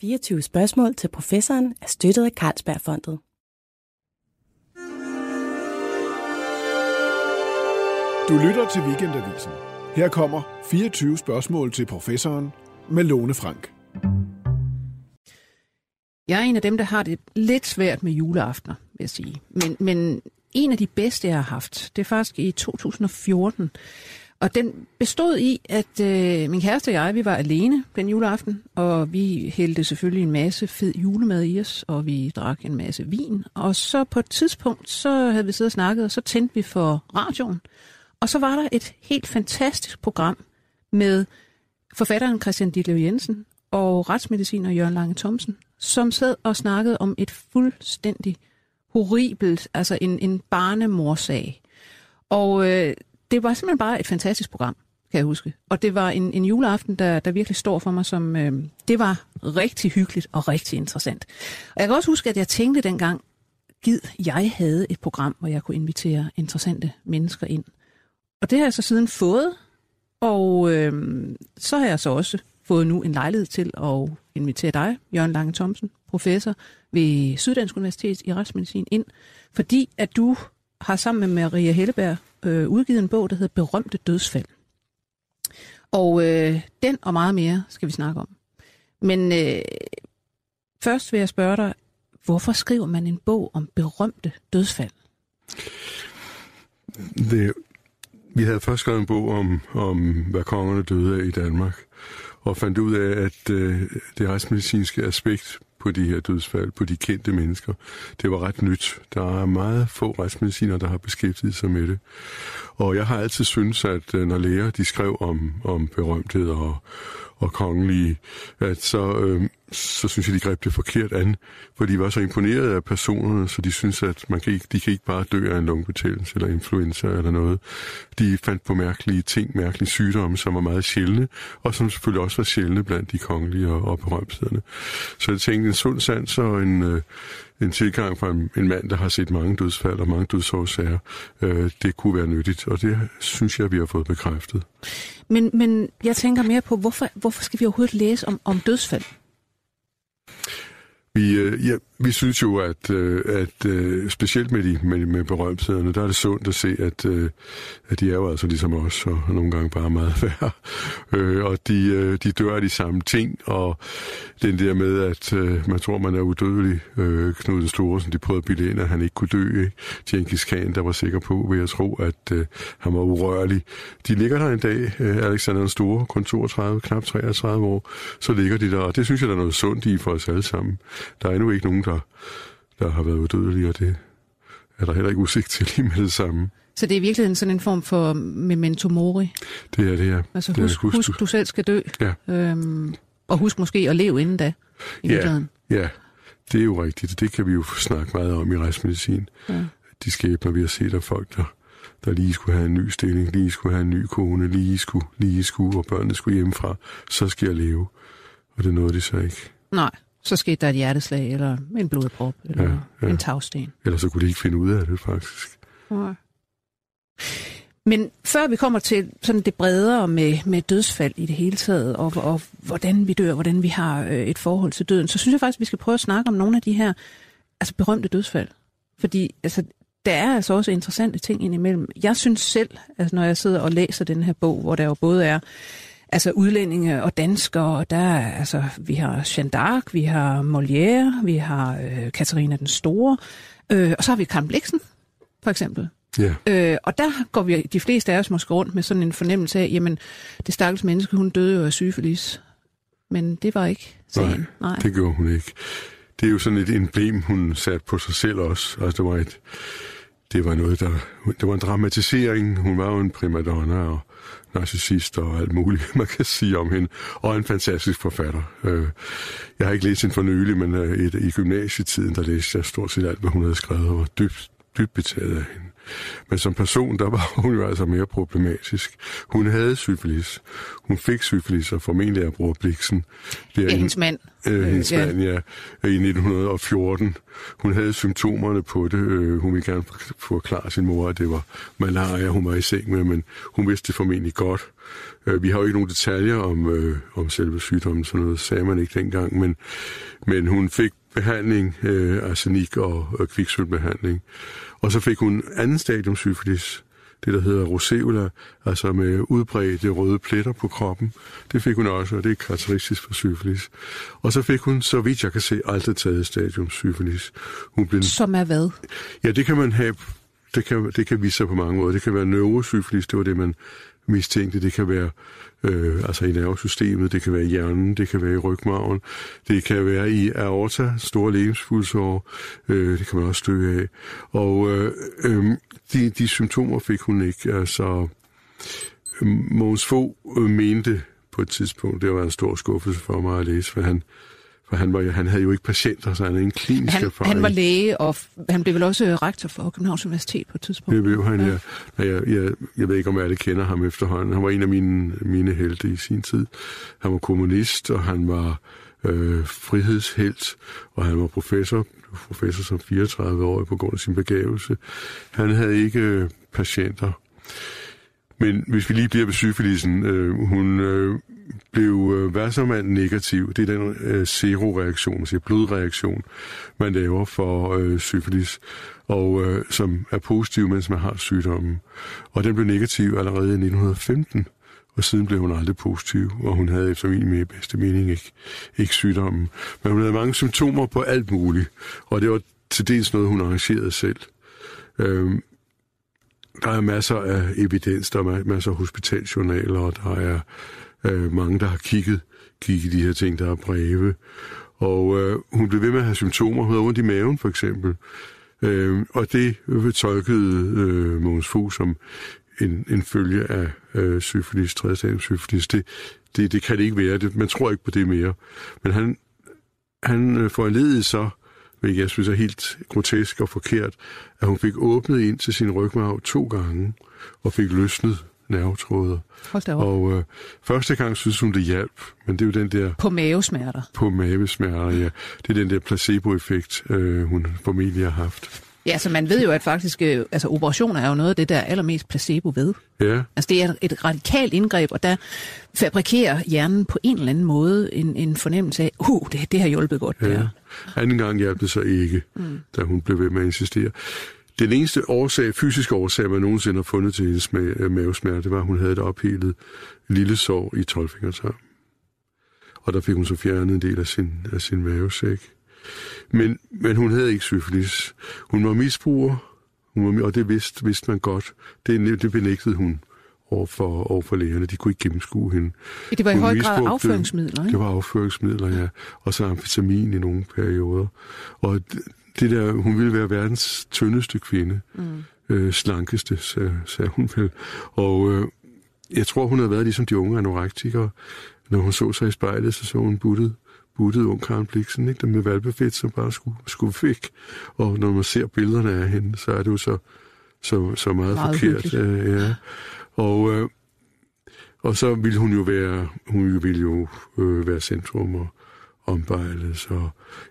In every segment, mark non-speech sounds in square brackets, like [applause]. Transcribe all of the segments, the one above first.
24 spørgsmål til professoren er støttet af Carlsbergfondet. Du lytter til Weekendavisen. Her kommer 24 spørgsmål til professoren med Lone Frank. Jeg er en af dem, der har det lidt svært med juleaftener, vil jeg sige. Men, men en af de bedste, jeg har haft, det er faktisk i 2014. Og den bestod i, at øh, min kæreste og jeg, vi var alene den juleaften, og vi hældte selvfølgelig en masse fed julemad i os, og vi drak en masse vin. Og så på et tidspunkt, så havde vi siddet og snakket, og så tændte vi for radioen. Og så var der et helt fantastisk program med forfatteren Christian Ditlev Jensen og retsmediciner Jørgen Lange Thomsen, som sad og snakkede om et fuldstændig horribelt, altså en, en barnemorsag. Og øh, det var simpelthen bare et fantastisk program, kan jeg huske. Og det var en, en juleaften, der, der virkelig står for mig som, øh, det var rigtig hyggeligt og rigtig interessant. Og jeg kan også huske, at jeg tænkte dengang, gid jeg havde et program, hvor jeg kunne invitere interessante mennesker ind. Og det har jeg så siden fået, og øh, så har jeg så også fået nu en lejlighed til at invitere dig, Jørgen Lange Thomsen, professor ved Syddansk Universitet i Retsmedicin, ind, fordi at du har sammen med Maria Helleberg øh, udgivet en bog, der hedder Berømte Dødsfald. Og øh, den og meget mere skal vi snakke om. Men øh, først vil jeg spørge dig, hvorfor skriver man en bog om berømte dødsfald? Det, vi havde først skrevet en bog om, om hvad kongerne døde af i Danmark, og fandt ud af, at øh, det retsmedicinske aspekt på de her dødsfald, på de kendte mennesker. Det var ret nyt. Der er meget få retsmediciner, der har beskæftiget sig med det. Og jeg har altid syntes, at øh, når læger de skrev om, om berømthed og, og kongelige, at så, øh, så synes jeg, de greb det forkert an, for de var så imponeret af personerne, så de synes, at man kan ikke, de kan ikke bare dø af en lungebetændelse eller influenza eller noget. De fandt på mærkelige ting, mærkelige sygdomme, som var meget sjældne, og som selvfølgelig også var sjældne blandt de kongelige og, og berømthederne. Så jeg tænkte, en sund sans og en, øh, en tilgang fra en, en mand, der har set mange dødsfald og mange dødsårsager, øh, det kunne være nyttigt, og det synes jeg, vi har fået bekræftet. Men, men jeg tænker mere på, hvorfor, hvorfor skal vi overhovedet læse om, om dødsfald? Vi, øh, ja, vi synes jo, at, øh, at øh, specielt med, de, med, med berømthederne, der er det sundt at se, at, øh, at de er jo altså ligesom os, og nogle gange bare meget [laughs] værre. Øh, og de, de dør af de samme ting, og den der med, at man tror, man er udødelig. Knud den Store, som de prøvede at bilde ind, at han ikke kunne dø. Ikke? Genghis Khan, der var sikker på, ved at tro, at han var urørlig. De ligger der en dag, Alexander den Store, kun 32, knap 33 år, så ligger de der, og det synes jeg, der er noget sundt i for os alle sammen. Der er endnu ikke nogen, der, der har været udødelige, og det er der heller ikke udsigt til lige med det samme. Så det er virkelig sådan en form for memento mori? Det er det, ja. Altså det husk, er, husk, du selv skal dø. Ja. Øhm, og husk måske at leve inden da, i ja, virkeligheden. ja, det er jo rigtigt. Det kan vi jo snakke meget om i rejsmedicin. Ja. De skæbner, vi har set af folk, der, der lige skulle have en ny stilling, lige skulle have en ny kone, lige skulle, lige skulle, og børnene skulle hjemmefra. Så skal jeg leve. Og det nåede de så ikke. Nej, så skete der et hjerteslag, eller en blodprop, eller Ja, ja. en tagsten. Ellers så kunne de ikke finde ud af det, faktisk. Nej. Men før vi kommer til sådan det bredere med, med dødsfald i det hele taget, og, og hvordan vi dør, hvordan vi har øh, et forhold til døden, så synes jeg faktisk, vi skal prøve at snakke om nogle af de her altså berømte dødsfald. Fordi altså, der er altså også interessante ting indimellem. Jeg synes selv, altså, når jeg sidder og læser den her bog, hvor der jo både er altså udlændinge og danskere, og der er, altså, vi har Jeanne d'Arc, vi har Molière, vi har øh, Katarina den Store, øh, og så har vi Karen Bliksen, for eksempel. Ja, Øh, og der går vi, de fleste af os måske rundt med sådan en fornemmelse af, jamen, det stakkels menneske, hun døde jo af syfilis. Men det var ikke sagen. Nej, det gjorde hun ikke. Det er jo sådan et emblem, hun satte på sig selv også. Altså, det var et, det var noget, der, det var en dramatisering. Hun var jo en primadonna og narcissist og alt muligt, [laughs] man kan sige om hende. Og en fantastisk forfatter. Øh, jeg har ikke læst hende for nylig, men øh, i, i gymnasietiden, der læste jeg stort set alt, hvad hun havde skrevet, og var dybt dybt betaget af hende. Men som person, der var hun jo altså mere problematisk. Hun havde syfilis. Hun fik syfilis, og formentlig af bror Bliksen. Det er hendes mand. Øh, hendes ja. mand, ja. I 1914. Hun havde symptomerne på det. Øh, hun ville gerne forklare sin mor, at det var malaria, hun var i seng med, men hun vidste det formentlig godt. Øh, vi har jo ikke nogen detaljer om, øh, om selve sygdommen, sådan noget sagde man ikke dengang, men, men hun fik behandling, øh, arsenik og, og kviksølbehandling. Og så fik hun anden stadium syfilis, det der hedder roseola, altså med udbredte røde pletter på kroppen. Det fik hun også, og det er karakteristisk for syfilis. Og så fik hun, så vidt jeg kan se, aldrig taget stadium syfilis. Hun blev... Som er hvad? Ja, det kan man have det kan, det kan vise sig på mange måder. Det kan være neurosyfilis, det var det, man mistænkte. Det kan være øh, altså i nervesystemet, det kan være i hjernen, det kan være i rygmarven, det kan være i aorta, store legemspulsår, øh, det kan man også dø af. Og øh, øh, de, de symptomer fik hun ikke. Altså, Måns Fogh øh, mente på et tidspunkt, det var en stor skuffelse for mig at læse, for han, for han, var, han havde jo ikke patienter, så han havde en klinisk han, erfaring. Han var læge, og han blev vel også rektor for Københavns Universitet på et tidspunkt. Det blev han, ja. ja. Jeg, jeg, jeg ved ikke, om alle kender ham efterhånden. Han var en af mine, mine helte i sin tid. Han var kommunist, og han var øh, frihedshelt, og han var professor, professor som 34 år på grund af sin begævelse. Han havde ikke øh, patienter. Men hvis vi lige bliver ved syfilisen, øh, hun øh, blev øh, værtsomand negativ. Det er den øh, seroreaktion, altså blodreaktion, man laver for øh, syfilis, og øh, som er positiv, mens man har sygdommen. Og den blev negativ allerede i 1915, og siden blev hun aldrig positiv, og hun havde efter min med bedste mening ikke, ikke sygdommen. Men hun havde mange symptomer på alt muligt, og det var til dels noget, hun arrangerede selv. Øh, der er masser af evidens, der er masser af hospitaljournaler, og der er øh, mange, der har kigget, kigget de her ting, der er breve. Og øh, hun blev ved med at have symptomer. Hun havde ondt i maven, for eksempel. Øh, og det tolkede øh, Mogens Fogh som en, en følge af øh, syfilis, tredje syfilis. Det, det, det kan det ikke være. Det, man tror ikke på det mere. Men han, han øh, foranledede så, hvilket jeg synes er helt grotesk og forkert, at hun fik åbnet ind til sin rygmarv to gange og fik løsnet nervetråde. Og øh, første gang synes hun, det hjalp, men det er jo den der... På mavesmerter. På mavesmerter, ja. Det er den der placeboeffekt, øh, hun formentlig har haft. Ja, så man ved jo, at faktisk øh, altså, operationer er jo noget af det, der er allermest placebo ved. Ja. Altså det er et radikalt indgreb, og der fabrikerer hjernen på en eller anden måde en, en fornemmelse af, uh, det, det har hjulpet godt. Ja. Der. Anden gang hjalp det så ikke, mm. da hun blev ved med at insistere. Den eneste årsag, fysiske årsag, man nogensinde har fundet til hendes øh, mavesmerte, var, at hun havde et ophelet lille sår i 12 Og der fik hun så fjernet en del af sin, af sin mavesæk. Men, men hun havde ikke syfilis. Hun var misbruger, hun var, og det vidste, vidste man godt. Det, det benægtede hun over for, over for lægerne. De kunne ikke gennemskue hende. Det var i hun høj grad afføringsmidler, ikke? Det var afføringsmidler, ja. Og så amfetamin i nogle perioder. Og det der, hun ville være verdens tyndeste kvinde. Mm. Øh, slankeste, sagde, sagde hun vel. Og øh, jeg tror, hun havde været ligesom de unge anorektikere. Når hun så sig i spejlet, så så hun buttet, buttet ung Karen Bliksen, ikke? Der med valbefedt, som bare skulle, skulle væk. Og når man ser billederne af hende, så er det jo så, så, så meget, meget forkert. Øh, ja. Og, øh, og så ville hun jo være, hun ville jo øh, være centrum og, ombejlet. Så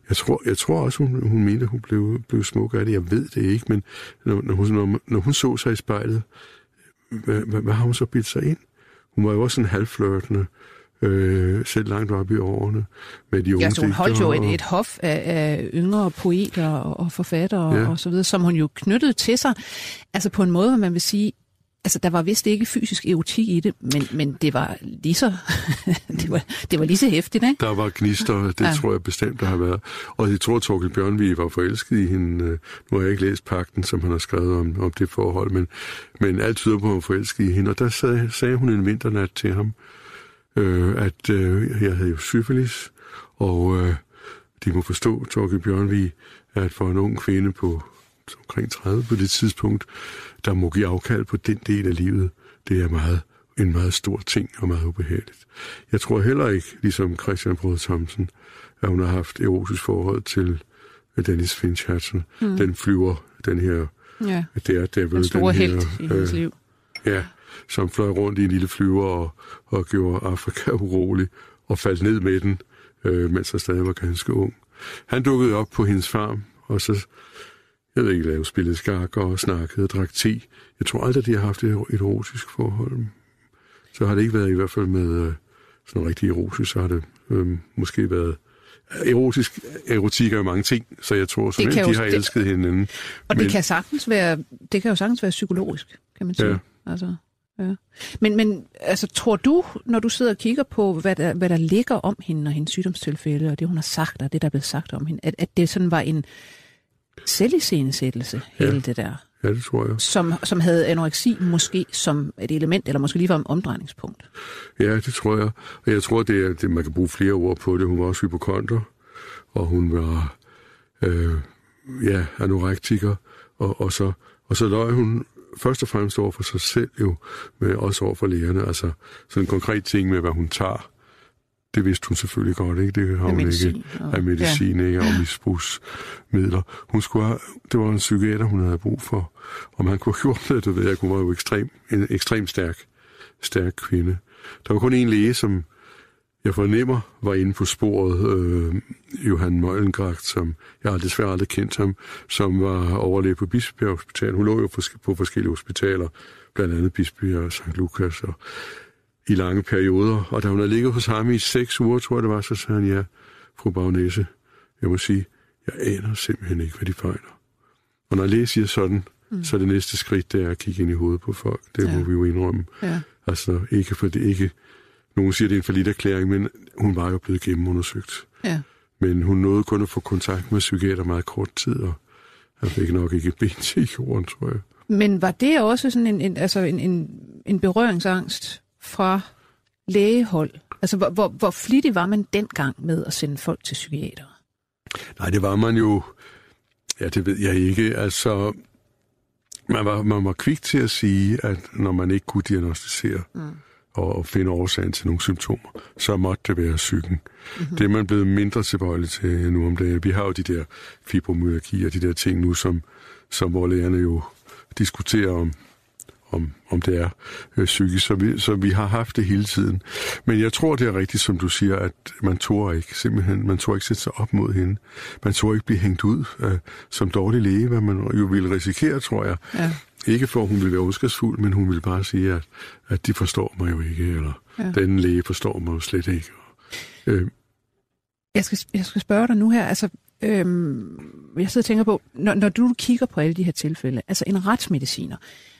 jeg tror, jeg tror også, hun, hun mente, at hun blev, blev smuk af det. Jeg ved det ikke, men når, når, hun, når, når hun så sig i spejlet, hvad, hvad, hvad har hun så bildt sig ind? Hun var jo også en halvflørtende, øh, selv langt op i årene med de unge Ja, så hun holdt jo et, et hof af, af yngre poeter og forfattere ja. og så videre, som hun jo knyttede til sig, altså på en måde, hvor man vil sige, Altså, der var vist ikke fysisk erotik i det, men, men det var lige så, [laughs] det var, det var lige så hæftigt, ikke? Der var gnister, det ja. tror jeg bestemt, der har været. Og jeg tror, Torkel Bjørnvig var forelsket i hende. Øh, nu har jeg ikke læst pakten, som han har skrevet om, om det forhold, men, men alt tyder på, at han var forelsket i hende. Og der sagde, sagde hun en vinternat til ham, øh, at øh, jeg havde jo syfilis, og øh, de må forstå, Torkel Bjørnvig, at for en ung kvinde på omkring 30 på det tidspunkt, der må give afkald på den del af livet, det er meget, en meget stor ting og meget ubehageligt. Jeg tror heller ikke, ligesom Christian Brød Thomsen, at hun har haft erotisk forhold til Dennis Finch Hudson. Mm. Den flyver, den her Ja. Daredevil. Den store her, held i hendes liv. Ja, som fløj rundt i en lille flyver og, og gjorde Afrika [laughs] urolig og faldt ned med den, øh, mens han stadig var ganske ung. Han dukkede op på hendes farm, og så, jeg ved ikke, lavede spillet skak og snakkede, drak te. Jeg tror aldrig, de har haft et, erotisk forhold. Så har det ikke været i hvert fald med øh, sådan rigtig erotisk, så har det øh, måske været erotisk, erotik er jo mange ting, så jeg tror simpelthen, de har det, elsket hinanden. Og men, det kan sagtens være, det kan jo sagtens være psykologisk, kan man sige. Ja. Altså, ja. Men, men altså, tror du, når du sidder og kigger på, hvad der, hvad der ligger om hende og hendes sygdomstilfælde, og det hun har sagt, og det der er blevet sagt om hende, at, at det sådan var en selviscenesættelse, hele ja. det der? Ja, det tror jeg. Som, som havde anoreksi måske som et element, eller måske lige var en omdrejningspunkt. Ja, det tror jeg. Og jeg tror, det er, det, man kan bruge flere ord på det. Hun var også hypokonter, og hun var øh, ja, anorektiker, og, og, så, og så løg hun først og fremmest over for sig selv jo, men også over for lægerne. Altså sådan en konkret ting med, hvad hun tager. Det vidste hun selvfølgelig godt, ikke? Det har hun medicin, ikke af medicin, ja. ikke? Og misbrugsmidler. Hun skulle have, det var en psykiater, hun havde brug for. Om han kunne have gjort det, det ved jeg Hun var jo ekstrem, en ekstremt stærk, stærk kvinde. Der var kun en læge, som jeg fornemmer var inde på sporet, øh, Johan Møllengrægt, som jeg har desværre aldrig kendt ham, som var overlæge på Bispebjerg Hospital. Hun lå jo på forskellige hospitaler, blandt andet Bispebjerg og St. Lukas, og i lange perioder. Og da hun havde ligget hos ham i seks uger, tror jeg det var, så sagde han, ja, fru Bagnese, jeg må sige, jeg aner simpelthen ikke, hvad de fejler. Og når læge siger sådan, mm. så er det næste skridt, det er at kigge ind i hovedet på folk. Det ja. må vi jo indrømme. Ja. Altså, ikke for det ikke... Nogen siger, det er en forlidt erklæring, men hun var jo blevet gennemundersøgt. Ja. Men hun nåede kun at få kontakt med psykiater meget kort tid, og han fik nok ikke ben til jorden, tror jeg. Men var det også sådan en, en, altså en, en, en berøringsangst fra lægehold? Altså, hvor, hvor, hvor flittig var man dengang med at sende folk til psykiater? Nej, det var man jo... Ja, det ved jeg ikke. Altså, man var, man var kvik til at sige, at når man ikke kunne diagnostisere mm. og, og finde årsagen til nogle symptomer, så måtte det være psyken. Mm-hmm. Det er man blevet mindre tilbøjelig til nu om dagen. Vi har jo de der fibromyalgi og de der ting nu, som, som hvor lægerne jo diskuterer om, om, om det er øh, psykisk. Så vi, så vi har haft det hele tiden. Men jeg tror, det er rigtigt, som du siger, at man tror ikke simpelthen, man tror ikke sætte sig op mod hende. Man tror ikke blive hængt ud øh, som dårlig læge, hvad man jo ville risikere, tror jeg. Ja. Ikke for, at hun ville være ondskabsfuld, men hun ville bare sige, at, at de forstår mig jo ikke, eller ja. den læge forstår mig jo slet ikke. Øh, jeg, skal, jeg skal spørge dig nu her, altså, øhm, jeg sidder og tænker på, når, når du kigger på alle de her tilfælde, altså en retsmediciner,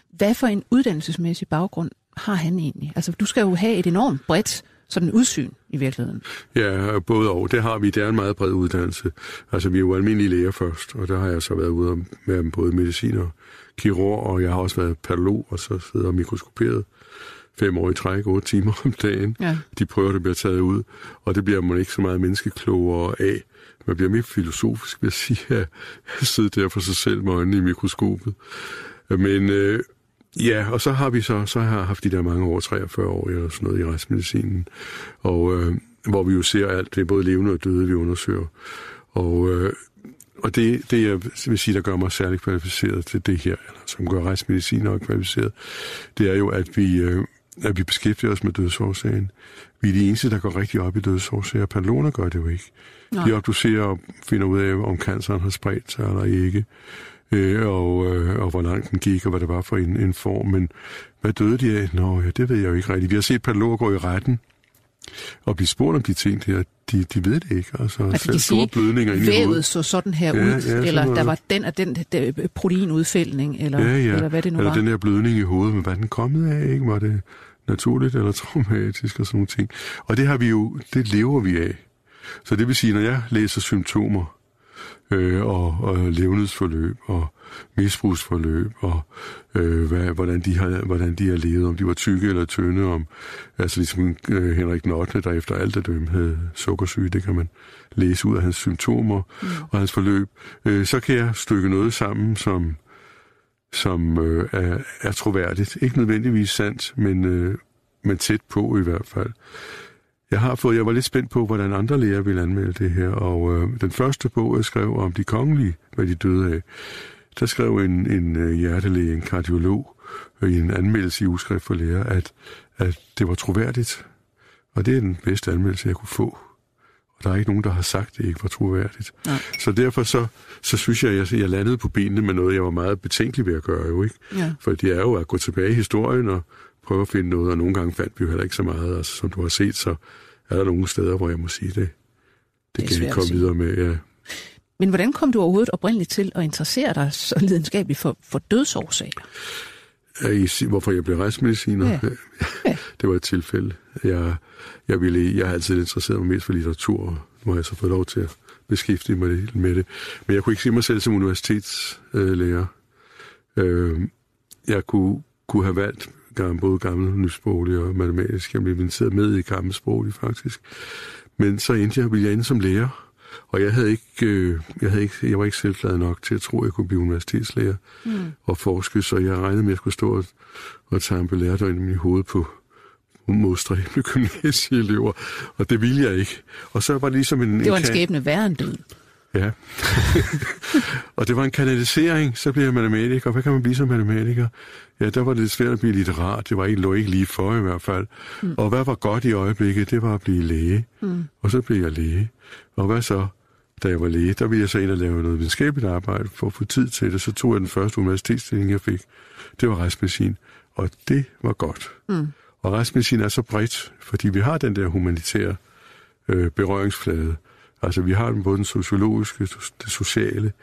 hvad for en uddannelsesmæssig baggrund har han egentlig? Altså, du skal jo have et enormt bredt sådan udsyn i virkeligheden. Ja, både og. Det har vi. Det er en meget bred uddannelse. Altså, vi er jo almindelige læger først, og der har jeg så været ude med både medicin og kirurg, og jeg har også været patolog, og så sidder mikroskoperet fem år i træk, otte timer om dagen. Ja. De prøver, det bliver taget ud, og det bliver man ikke så meget menneskeklogere af. Man bliver mere filosofisk, vil jeg sige, at sidde der for sig selv med øjnene i mikroskopet. Men øh, Ja, og så har vi så, så har haft de der mange år, 43 år og sådan noget i retsmedicinen, og øh, hvor vi jo ser alt, det er både levende og døde, vi undersøger. Og, øh, og det, det, jeg vil sige, der gør mig særlig kvalificeret til det her, eller som gør retsmedicin og kvalificeret, det er jo, at vi, øh, at vi beskæftiger os med dødsårsagen. Vi er de eneste, der går rigtig op i dødsårsager. Patoloner gør det jo ikke. Nej. De obducerer og finder ud af, om canceren har spredt sig eller ikke øh, og, øh, og hvor langt den gik, og hvad det var for en, en form. Men hvad døde de af? Nå, ja, det ved jeg jo ikke rigtigt. Vi har set patologer gå i retten og blive spurgt om de ting der. De, de ved det ikke. Altså, altså selv de store blødninger ind i hovedet. så sådan her ja, ud, ja, sådan eller noget. der var den og den der proteinudfældning, eller, ja, ja. eller hvad det nu eller var. den her blødning i hovedet, men hvad den kommet af, ikke? Var det naturligt eller [laughs] traumatisk og sådan nogle ting. Og det har vi jo, det lever vi af. Så det vil sige, når jeg læser symptomer, øh, og, og levnedsforløb og misbrugsforløb og øh, hvad, hvordan, de har, hvordan de har levet, om de var tykke eller tynde, om, altså ligesom øh, Henrik den 8., der efter alt af dem havde sukkersyge, det kan man læse ud af hans symptomer mm. og hans forløb, øh, så kan jeg stykke noget sammen, som, som øh, er, er troværdigt. Ikke nødvendigvis sandt, men, øh, men tæt på i hvert fald. Jeg har fået, jeg var lidt spændt på, hvordan andre læger ville anmelde det her, og øh, den første bog, jeg skrev om de kongelige, hvad de døde af, der skrev en, en øh, hjertelæge, en kardiolog, øh, i en anmeldelse i Ugeskrift for Læger, at, at det var troværdigt. Og det er den bedste anmeldelse, jeg kunne få. Og der er ikke nogen, der har sagt, at det ikke var troværdigt. Nej. Så derfor så, så synes jeg, at jeg, jeg landede på benene med noget, jeg var meget betænkelig ved at gøre, jo ikke? Ja. For det er jo at gå tilbage i historien og prøve at finde noget, og nogle gange fandt vi jo heller ikke så meget. Altså, som du har set, så er der nogle steder, hvor jeg må sige det. Det, Det kan vi komme videre med, ja. Men hvordan kom du overhovedet oprindeligt til at interessere dig så lidenskabeligt for, for dødsårsager? Er I, hvorfor jeg blev rejsmediciner? Ja. Ja. [laughs] det var et tilfælde. Jeg, jeg, ville, jeg har altid interesseret mig mest for litteratur, og nu har jeg så fået lov til at beskæftige mig med det. Men jeg kunne ikke se mig selv som universitetslærer. Øh, jeg kunne, kunne have valgt gamle, både gamle nysproglige og matematisk. Jeg blev inviteret med i gamle sproglige, faktisk. Men så endte jeg, ville jeg ende som lærer. Og jeg havde ikke, øh, jeg, havde ikke, jeg var ikke selvglad nok til at tro, at jeg kunne blive universitetslærer mm. og forske, så jeg regnede med, at jeg skulle stå og, og tage en lærdøgn i hovedet på modstræbende gymnasieelever, og det ville jeg ikke. Og så var det ligesom en... Det var en kan- skæbne værre end døden. Ja. [laughs] og det var en kanalisering, så blev jeg matematiker. Hvad kan man blive som matematiker? Ja, der var det lidt svært at blive litterat. Det var ikke, lå ikke lige for i hvert fald. Mm. Og hvad var godt i øjeblikket? Det var at blive læge. Mm. Og så blev jeg læge. Og hvad så, da jeg var læge? Der ville jeg så ind og lave noget videnskabeligt arbejde for at få tid til det. Så tog jeg den første universitetsstilling, jeg fik. Det var retsmedicin. Og det var godt. Mm. Og retsmedicin er så bredt, fordi vi har den der humanitære øh, berøringsflade. Altså, vi har den både den sociologiske, det sociale.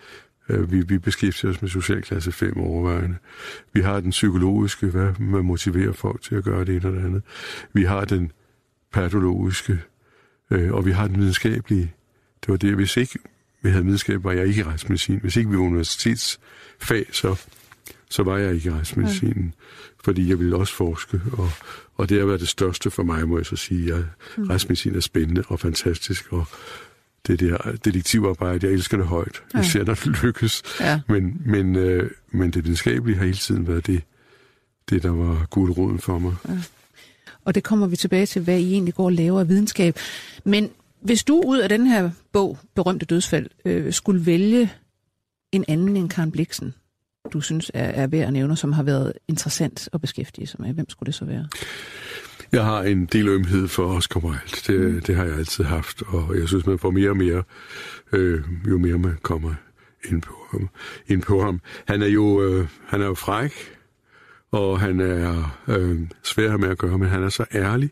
Øh, vi, vi beskæftiger os med socialklasse 5 overvejende. Vi har den psykologiske, hvad man motiverer folk til at gøre det ene eller det andet. Vi har den patologiske, øh, og vi har den videnskabelige. Det var det, hvis ikke vi havde videnskab, var jeg ikke i retsmedicin. Hvis ikke vi var universitetsfag, så, så var jeg ikke i retsmedicinen. Fordi jeg ville også forske, og, og det har været det største for mig, må jeg så sige. Jeg, mm. Retsmedicin er spændende og fantastisk, og det der detektivarbejde, jeg elsker det højt. Ja. Især når det lykkes. Ja. Men, men, øh, men det videnskabelige har hele tiden været det, det der var guldroden for mig. Ja. Og det kommer vi tilbage til, hvad I egentlig går og laver af videnskab. Men hvis du ud af den her bog, Berømte Dødsfald, øh, skulle vælge en anden end Karen Bliksen, du synes er, er værd at nævne, som har været interessant at beskæftige sig med, hvem skulle det så være? Jeg har en del ømhed for Oscar Wilde. Det, mm. det har jeg altid haft, og jeg synes, man får mere og mere, øh, jo mere man kommer ind på ham. Ind på ham. Han er jo øh, han er jo fræk, og han er øh, svær med at gøre, men han er så ærlig,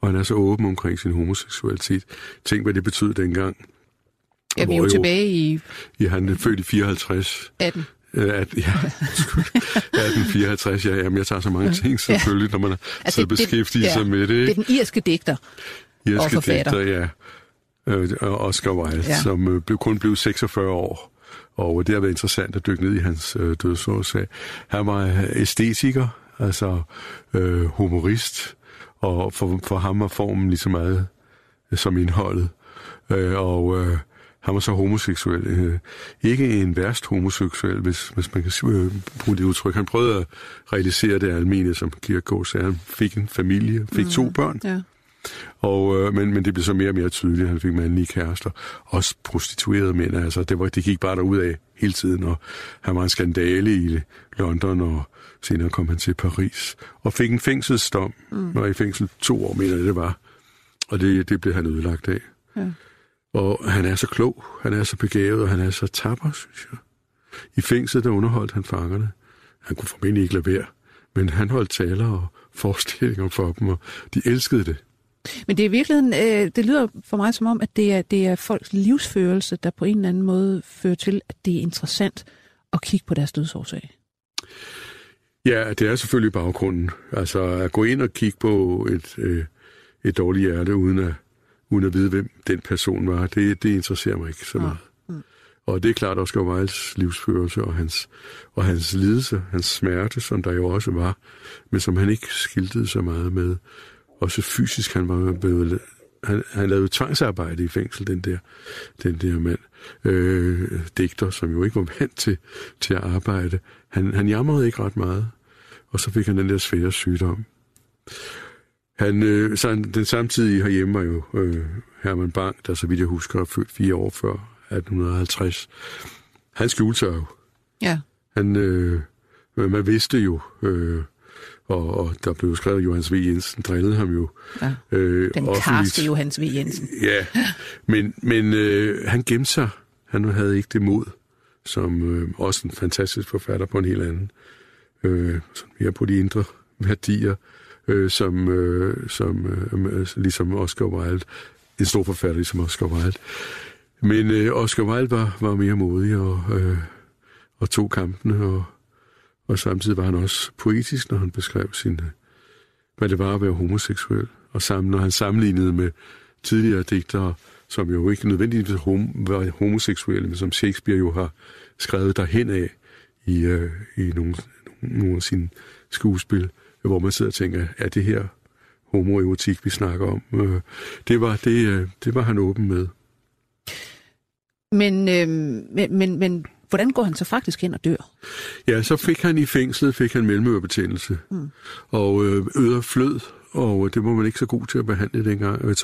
og han er så åben omkring sin homoseksualitet. Tænk, hvad det betød dengang. Ja, vi er jo tilbage i Ja, han er født i 54. 18. Øh, At, ja, undskyld. 1854, ja, jamen, jeg tager så mange ting selvfølgelig, når man har altså, så beskæftiget sig med det. Det Ikke? er den irske digter. Irske og forfatter. digter, ja. Øh, og Oscar Wilde, Ja. ja. som øh, kun blev 46 år. Og det har været interessant at dykke ned i hans øh, dødsårsag. Han var æstetiker, altså øh, humorist, og for, for ham var formen lige så meget som indholdet. Øh, og øh, han var så homoseksuel. Øh, ikke en værst homoseksuel, hvis, hvis man kan øh, bruge det udtryk. Han prøvede at realisere det almene, som Kierkegaard sagde. Han fik en familie, fik mm. to børn. Ja. Og, øh, men, men det blev så mere og mere tydeligt, han fik mandlige kærester. Også prostituerede mænd, altså. Det, var, det gik bare derud af hele tiden, og han var en skandale i London, og senere kom han til Paris. Og fik en fængselsdom, mm. og i fængsel to år, mener jeg, det var. Og det, det blev han ødelagt af. Ja. Og han er så klog, han er så begavet, og han er så tapper, synes jeg. I fængslet, der underholdt han fangerne. Han kunne formentlig ikke lade være, men han holdt taler og forestillinger for dem, og de elskede det. Men det er i virkeligheden, øh, det lyder for mig som om, at det er, det er folks livsførelse, der på en eller anden måde fører til, at det er interessant at kigge på deres dødsårsag. Ja, det er selvfølgelig baggrunden. Altså at gå ind og kigge på et, øh, et dårligt hjerte, uden at, uden at vide, hvem den person var, det, det interesserer mig ikke så meget. Mm. Og det er klart Oscar Wildes livsførelse og hans, og hans lidelse, hans smerte, som der jo også var, men som han ikke skiltede så meget med. Også fysisk, han var blevet, han, han lavede tvangsarbejde i fængsel, den der, den der mand. Øh, digter, som jo ikke var vant til, til at arbejde. Han, han jamrede ikke ret meget, og så fik han den der svære sygdom. Han, øh, så han, den samtidige herhjemme var jo øh, Herman Bang, der så vidt jeg husker er født fire år før 1850. Han skjulte sig jo. Ja. Han, øh, man vidste jo, øh, og, og der blev skrevet, at Johannes V. Jensen drillede ham jo. Ja. Øh, Den offentligt. karske Johannes V. Jensen. Ja, men, men øh, han gemte sig. Han havde ikke det mod, som øh, også en fantastisk forfatter på en helt anden. Øh, som mere på de indre værdier, øh, som, øh, som øh, altså, ligesom Oscar Wilde. En stor forfatter, ligesom Oscar Wilde. Men øh, Oscar Wilde var, var mere modig og, øh, og tog kampene, og, og samtidig var han også poetisk, når han beskrev sin, øh, hvad det var at være homoseksuel. Og sammen, når han sammenlignede med tidligere digtere, som jo ikke nødvendigvis var homoseksuelle, men som Shakespeare jo har skrevet derhen af i, øh, i nogle, nogle af sine skuespil, hvor man sidder og tænker, er det her homoerotik, vi snakker om? Øh, det, var, det, øh, det var han åben med. Men, øh, men, men, men hvordan går han så faktisk hen og dør? Ja, så fik han i fængslet fik han mellemørebetændelse mm. og øh, øder flød, og det var man ikke så god til at behandle dengang.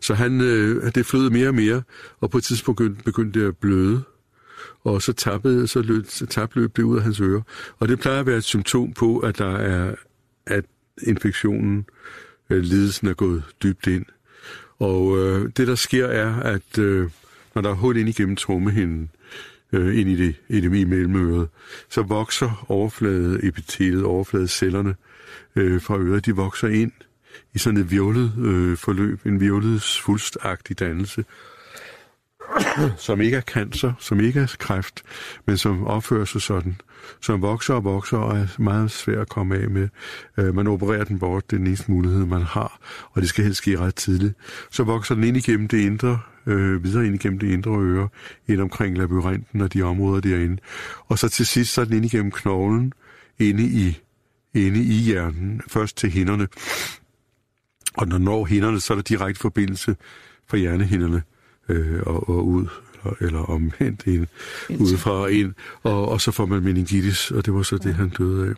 Så han, øh, det flød mere og mere, og på et tidspunkt begyndte, begyndte det at bløde, og så tappede, så løb, så tabte løb det ud af hans ører. Og det plejer at være et symptom på, at der er, at infektionen, øh, lidelsen er gået dybt ind. Og øh, det, der sker, er, at øh, når der er hul ind igennem trommehinden, øh, ind i det, i det i mellemøret, så vokser overfladeepitelet, overfladecellerne øh, fra øret, de vokser ind i sådan et violet øh, forløb, en violet svulstagtig dannelse, som ikke er cancer, som ikke er kræft, men som opfører sig sådan, som vokser og vokser og er meget svært at komme af med. Øh, man opererer den bort, det er den eneste mulighed, man har, og det skal helst ske ret tidligt. Så vokser den ind igennem det indre, øh, videre ind igennem det indre øre, ind omkring labyrinten og de områder derinde. Og så til sidst så er den ind igennem knoglen, inde i, inde i hjernen, først til hinderne. Og når når hinderne, så er der direkte forbindelse fra hjernehinderne øh, og, og ud, eller, eller omvendt ind, udefra og ind, og, og så får man meningitis, og det var så det, han døde af.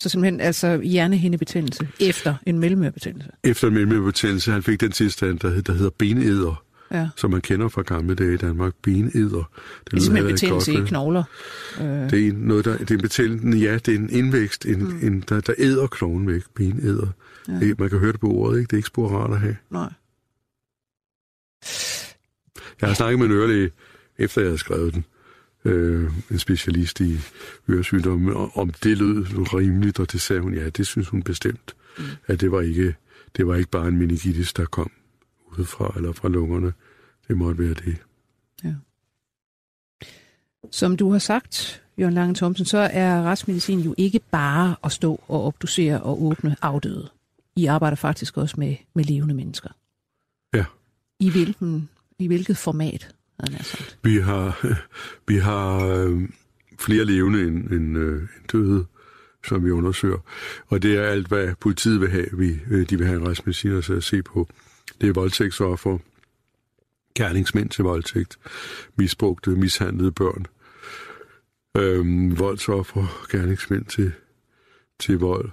Så simpelthen altså hjernehindebetændelse efter en mellemørebetændelse? Efter en mellemørebetændelse, han fik den tilstand, der, der hedder benæder, ja. som man kender fra gamle dage i Danmark. Benæder. Det, det er simpelthen betændelse godt, i knogler? Øh. Det er noget, der, det er en betændelse, ja, det er en indvækst, en, mm. en, der, der æder knoglen væk, benæder. Ja. Man kan høre det på ordet, ikke? Det er ikke spor rart at have. Nej. Jeg har snakket med en ørelæge, efter jeg havde skrevet den, øh, en specialist i øresygdomme, om det lød rimeligt, og det sagde hun, ja, det synes hun bestemt, mm. at det var ikke, det var ikke bare en meningitis, der kom udefra eller fra lungerne. Det måtte være det. Ja. Som du har sagt, Jørgen Lange Thomsen, så er retsmedicin jo ikke bare at stå og obducere og åbne afdøde. I arbejder faktisk også med, med levende mennesker. Ja. I hvilken i hvilket format. Vi har, [laughs] vi har øh, flere levende end, end, øh, end døde, som vi undersøger. Og det er alt, hvad politiet vil have, vi, øh, de vil have en retsmediciner til altså, at se på. Det er voldtægtsoffer, gerningsmænd til voldtægt, misbrugte, mishandlede børn, øh, voldsoffer, gerningsmænd til, til vold,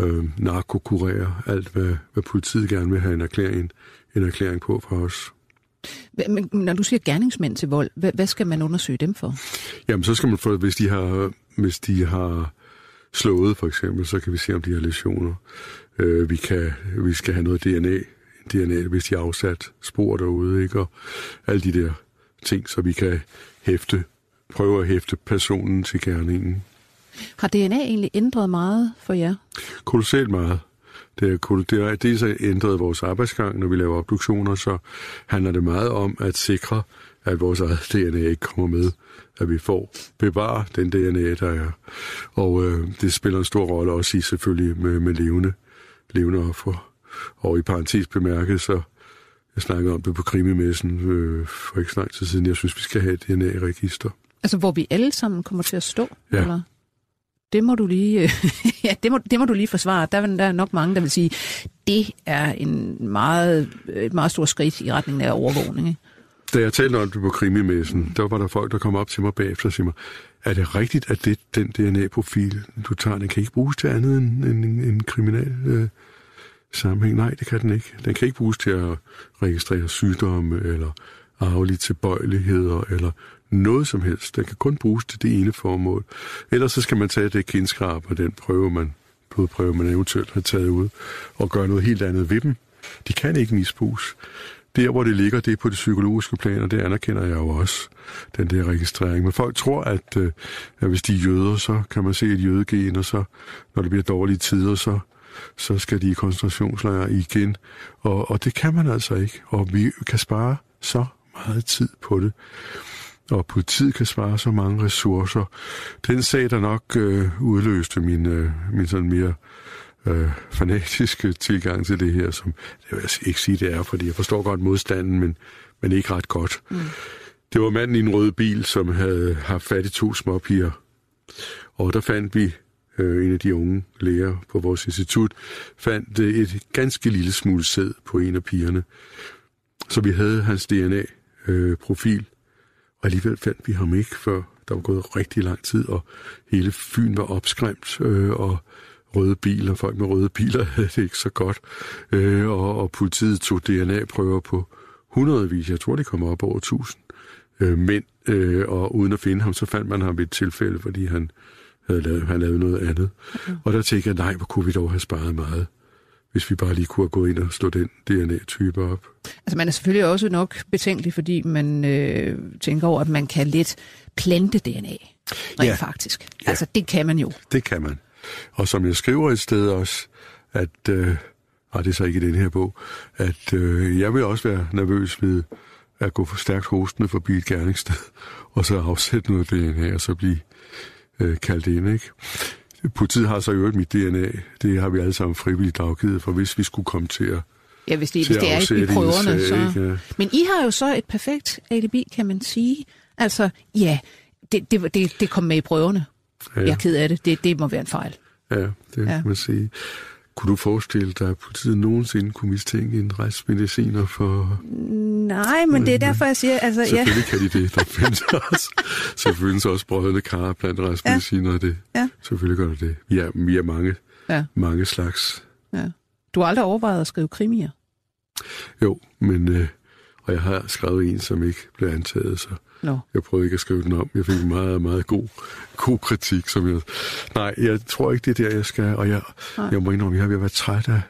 øh, narkokurerer, alt hvad, hvad politiet gerne vil have en erklæring, en erklæring på fra os. Men når du siger gerningsmænd til vold, hvad, hvad skal man undersøge dem for? Jamen, så skal man få, hvis de har, hvis de har slået, for eksempel, så kan vi se, om de har lesioner. Øh, vi, kan, vi skal have noget DNA, DNA, hvis de har afsat spor derude, ikke? Og alle de der ting, så vi kan hæfte, prøve at hæfte personen til gerningen. Har DNA egentlig ændret meget for jer? Kolossalt meget. Det er, det er dels ændret vores arbejdsgang, når vi laver obduktioner, så handler det meget om at sikre, at vores eget DNA ikke kommer med, at vi får bevare den DNA, der er. Og øh, det spiller en stor rolle også i selvfølgelig med, med levende, levende offer. Og i parentes bemærket, så jeg snakkede om det på krimimessen øh, for ikke så lang tid siden. Jeg synes, vi skal have et DNA-register. Altså, hvor vi alle sammen kommer til at stå? Ja. Eller? Det må du lige, øh, [laughs] ja, det må, det må du lige forsvare. Der, der er nok mange, der vil sige, det er en meget, øh, et meget stort skridt i retning af overvågning. Ikke? Da jeg talte om det på krimimessen, der var der folk, der kom op til mig bagefter og sagde mig, er det rigtigt, at det, den DNA-profil, du tager, den kan ikke bruges til andet end en, en, en kriminal øh, sammenhæng? Nej, det kan den ikke. Den kan ikke bruges til at registrere sygdomme eller arvelige tilbøjeligheder eller noget som helst. Den kan kun bruges til det ene formål. Ellers så skal man tage det kindskrab og den prøve, man, blodprøve, man eventuelt har taget ud, og gøre noget helt andet ved dem. De kan ikke misbruges. Der, hvor det ligger, det er på det psykologiske plan, og det anerkender jeg jo også, den der registrering. Men folk tror, at, øh, at hvis de er jøder, så kan man se et jødegen, og så, når det bliver dårlige tider, så, så skal de i koncentrationslejre igen. Og, og det kan man altså ikke, og vi kan spare så meget tid på det og politiet kan spare så mange ressourcer. Den sag, der nok øh, udløste min, øh, min sådan mere øh, fanatiske tilgang til det her, som det vil jeg ikke sige, det er, fordi jeg forstår godt modstanden, men, men ikke ret godt. Mm. Det var manden i en rød bil, som havde haft fat i to småpiger. Og der fandt vi øh, en af de unge læger på vores institut, fandt øh, et ganske lille smule sæd på en af pigerne. Så vi havde hans DNA-profil, øh, og alligevel fandt vi ham ikke, før der var gået rigtig lang tid, og hele Fyn var opskræmt, øh, og røde biler, folk med røde biler [laughs] havde det ikke så godt, øh, og, og politiet tog DNA-prøver på hundredvis, jeg tror det kommer op over tusind øh, mænd, øh, og uden at finde ham, så fandt man ham ved et tilfælde, fordi han havde lavet, han lavede noget andet. Okay. Og der tænkte jeg, nej, hvor kunne vi dog have sparet meget hvis vi bare lige kunne have gået ind og slå den DNA-type op. Altså man er selvfølgelig også nok betænkelig, fordi man øh, tænker over, at man kan lidt plante DNA, rent ja. faktisk. Ja. Altså det kan man jo. Det kan man. Og som jeg skriver et sted også, at, øh, og det er så ikke i den her bog, at øh, jeg vil også være nervøs ved at gå for stærkt hostende forbi et gerningssted, [laughs] og så afsætte noget DNA, og så blive øh, kaldt ind, ikke? Politiet har så øvrigt mit DNA. Det har vi alle sammen frivilligt afgivet, for hvis vi skulle komme til at Ja, hvis det, hvis det er i prøverne. Sag, så... Ikke? Men I har jo så et perfekt alibi, kan man sige. Altså, ja, det, det, det, det kom med i prøverne. Ja. Jeg er ked af det. det. Det må være en fejl. Ja, det ja. kan man sige. Kunne du forestille dig, at politiet nogensinde kunne mistænke en retsmediciner for... Nej, men det er derfor, jeg siger... Altså, Selvfølgelig ja. kan de det. Der findes også, selvfølgelig også brødende kar blandt retsmediciner. Ja. Det. Ja. Selvfølgelig gør det det. Vi er, vi er mange, ja. mange slags. Ja. Du har aldrig overvejet at skrive krimier? Jo, men... Øh, og jeg har skrevet en, som ikke blev antaget, så No. Jeg prøvede ikke at skrive den om. Jeg fik en meget, meget god, god kritik. Som jeg, nej, jeg tror ikke, det er der, jeg skal. Og jeg, jeg må indrømme, jeg har ved at være træt af,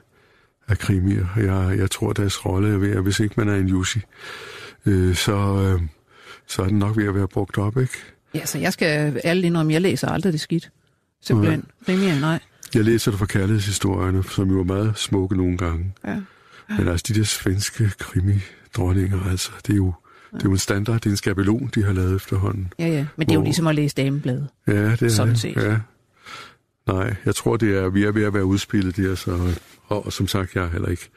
af krimier. Jeg, jeg tror, deres rolle er ved, at hvis ikke man er en Jussi, øh, så, øh, så er den nok ved at være brugt op, ikke? Ja, så jeg skal ærligt indrømme, jeg læser aldrig det skidt. Simpelthen. Ja. Nej. Jeg læser det fra kærlighedshistorierne, som jo er meget smukke nogle gange. Ja. ja. Men altså, de der svenske krimi-dronninger, altså, det er jo det er jo en standard, det er en skabelon, de har lavet efterhånden. Ja, ja, men det er jo ligesom at læse damebladet. Ja, det er Sådan set. Ja. Nej, jeg tror, det er, vi er ved at være udspillet der, så, og, og som sagt, jeg har heller ikke,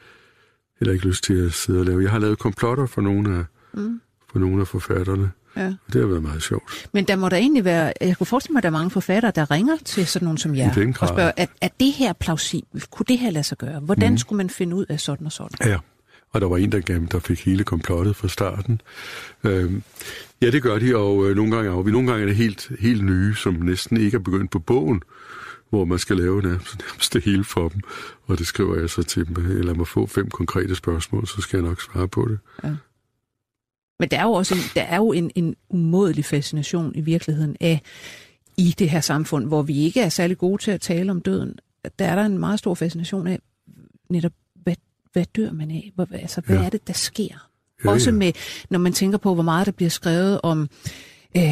heller ikke lyst til at sidde og lave. Jeg har lavet komplotter for nogle af, mm. for nogle af forfatterne. Ja. Og det har været meget sjovt. Men der må der egentlig være, jeg kunne forestille mig, at der er mange forfattere, der ringer til sådan nogen som jer, og spørger, er, er det her plausibelt? Kunne det her lade sig gøre? Hvordan mm. skulle man finde ud af sådan og sådan? Ja, og der var en, der, gav, der fik hele komplottet fra starten. Øh, ja, det gør de, og øh, nogle gange er vi nogle gange er det helt, helt nye, som næsten ikke er begyndt på bogen, hvor man skal lave nærmest, [laughs] nærmest det hele for dem. Og det skriver jeg så til dem. Lad mig få fem konkrete spørgsmål, så skal jeg nok svare på det. Ja. Men der er jo også en, der er jo en, en umådelig fascination i virkeligheden af i det her samfund, hvor vi ikke er særlig gode til at tale om døden. Der er der en meget stor fascination af netop hvad dør man af? Hvor, altså, hvad ja. er det, der sker? Ja, Også med, når man tænker på, hvor meget der bliver skrevet om, øh,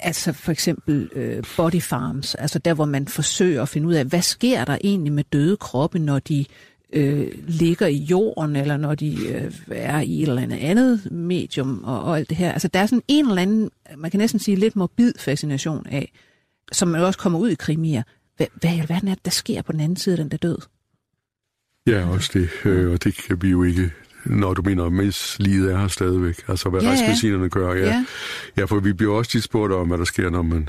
altså for eksempel øh, body farms, altså der, hvor man forsøger at finde ud af, hvad sker der egentlig med døde kroppe, når de øh, ligger i jorden, eller når de øh, er i et eller andet medium, og, og alt det her. Altså der er sådan en eller anden, man kan næsten sige lidt morbid fascination af, som man også kommer ud i krimier. Hvad, hvad i alverden er det, der sker på den anden side af den der død? Ja, også det. Øh, og det kan vi jo ikke når du mener, mens livet er her stadigvæk. Altså, hvad ja, retsmedicinerne gør. Ja. ja. ja, for vi bliver også tit spurgt om, hvad der sker, når man,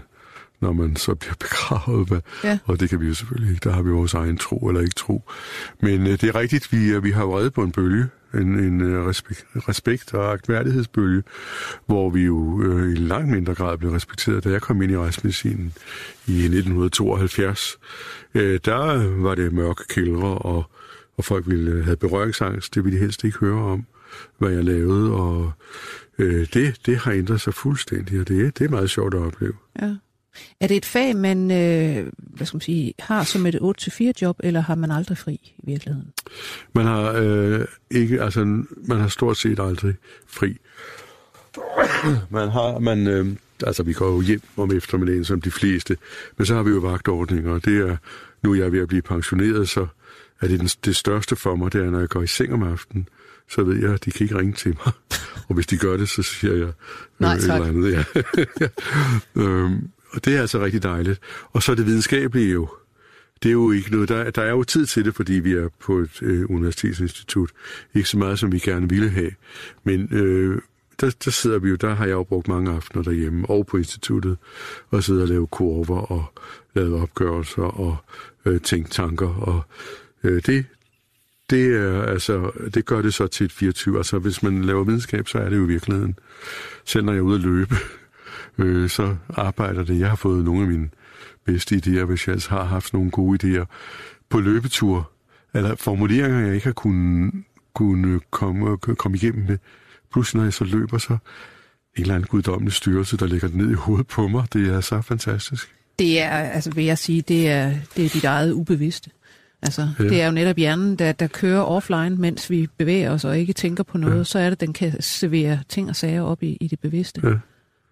når man så bliver [laughs] begravet. Hvad, ja. Og det kan vi jo selvfølgelig ikke. Der har vi vores egen tro eller ikke tro. Men øh, det er rigtigt, vi, øh, vi har reddet på en bølge. En, en øh, respekt, respekt- og agtværdighedsbølge, hvor vi jo øh, i langt mindre grad blev respekteret. Da jeg kom ind i retsmedicinen i 1972, øh, der var det mørke kældre og og folk ville have berøringsangst. Det ville de helst ikke høre om. hvad jeg lavede, og øh, det, det har ændret sig fuldstændig, og det, det er meget sjovt at opleve. Ja. Er det et fag, man øh, hvad skal man sige, har som et 8-4 job, eller har man aldrig fri i virkeligheden? Man har øh, ikke, altså man har stort set aldrig fri. Man har, man, øh, altså vi går jo hjem om eftermiddagen som de fleste, men så har vi jo vagtordninger, og det er, nu er jeg ved at blive pensioneret, så er det det største for mig, det er, når jeg går i seng om aftenen, så ved jeg, at de kan ikke ringe til mig. [laughs] Og hvis de gør det, så siger jeg øh, Nej, tak. eller andet. Ja. [laughs] øhm, og det er altså rigtig dejligt. Og så det videnskabelige jo. Det er jo ikke noget, der, der er jo tid til det, fordi vi er på et øh, universitetsinstitut. Ikke så meget, som vi gerne ville have. Men øh, der, der sidder vi jo, der har jeg jo brugt mange aftener derhjemme og på instituttet, og sidder og laver kurver og lavet opgørelser og øh, tænkt tanker. Og øh, det, det, er, altså, det gør det så til et 24. Altså, hvis man laver videnskab, så er det jo i virkeligheden. Selv når jeg er ude at løbe, [laughs] øh, så arbejder det. Jeg har fået nogle af mine bedste idéer, hvis jeg altså har haft nogle gode idéer på løbetur, eller formuleringer, jeg ikke har kunnet, kunne komme, komme igennem med. Pludselig, når jeg så løber, så en eller anden guddommelig styrelse, der lægger det ned i hovedet på mig. Det er så fantastisk. Det er, altså vil jeg sige, det er, det er dit eget ubevidste. Altså, ja. det er jo netop hjernen, der, der kører offline, mens vi bevæger os og ikke tænker på noget. Ja. Så er det, den kan servere ting og sager op i, i det bevidste. Ja.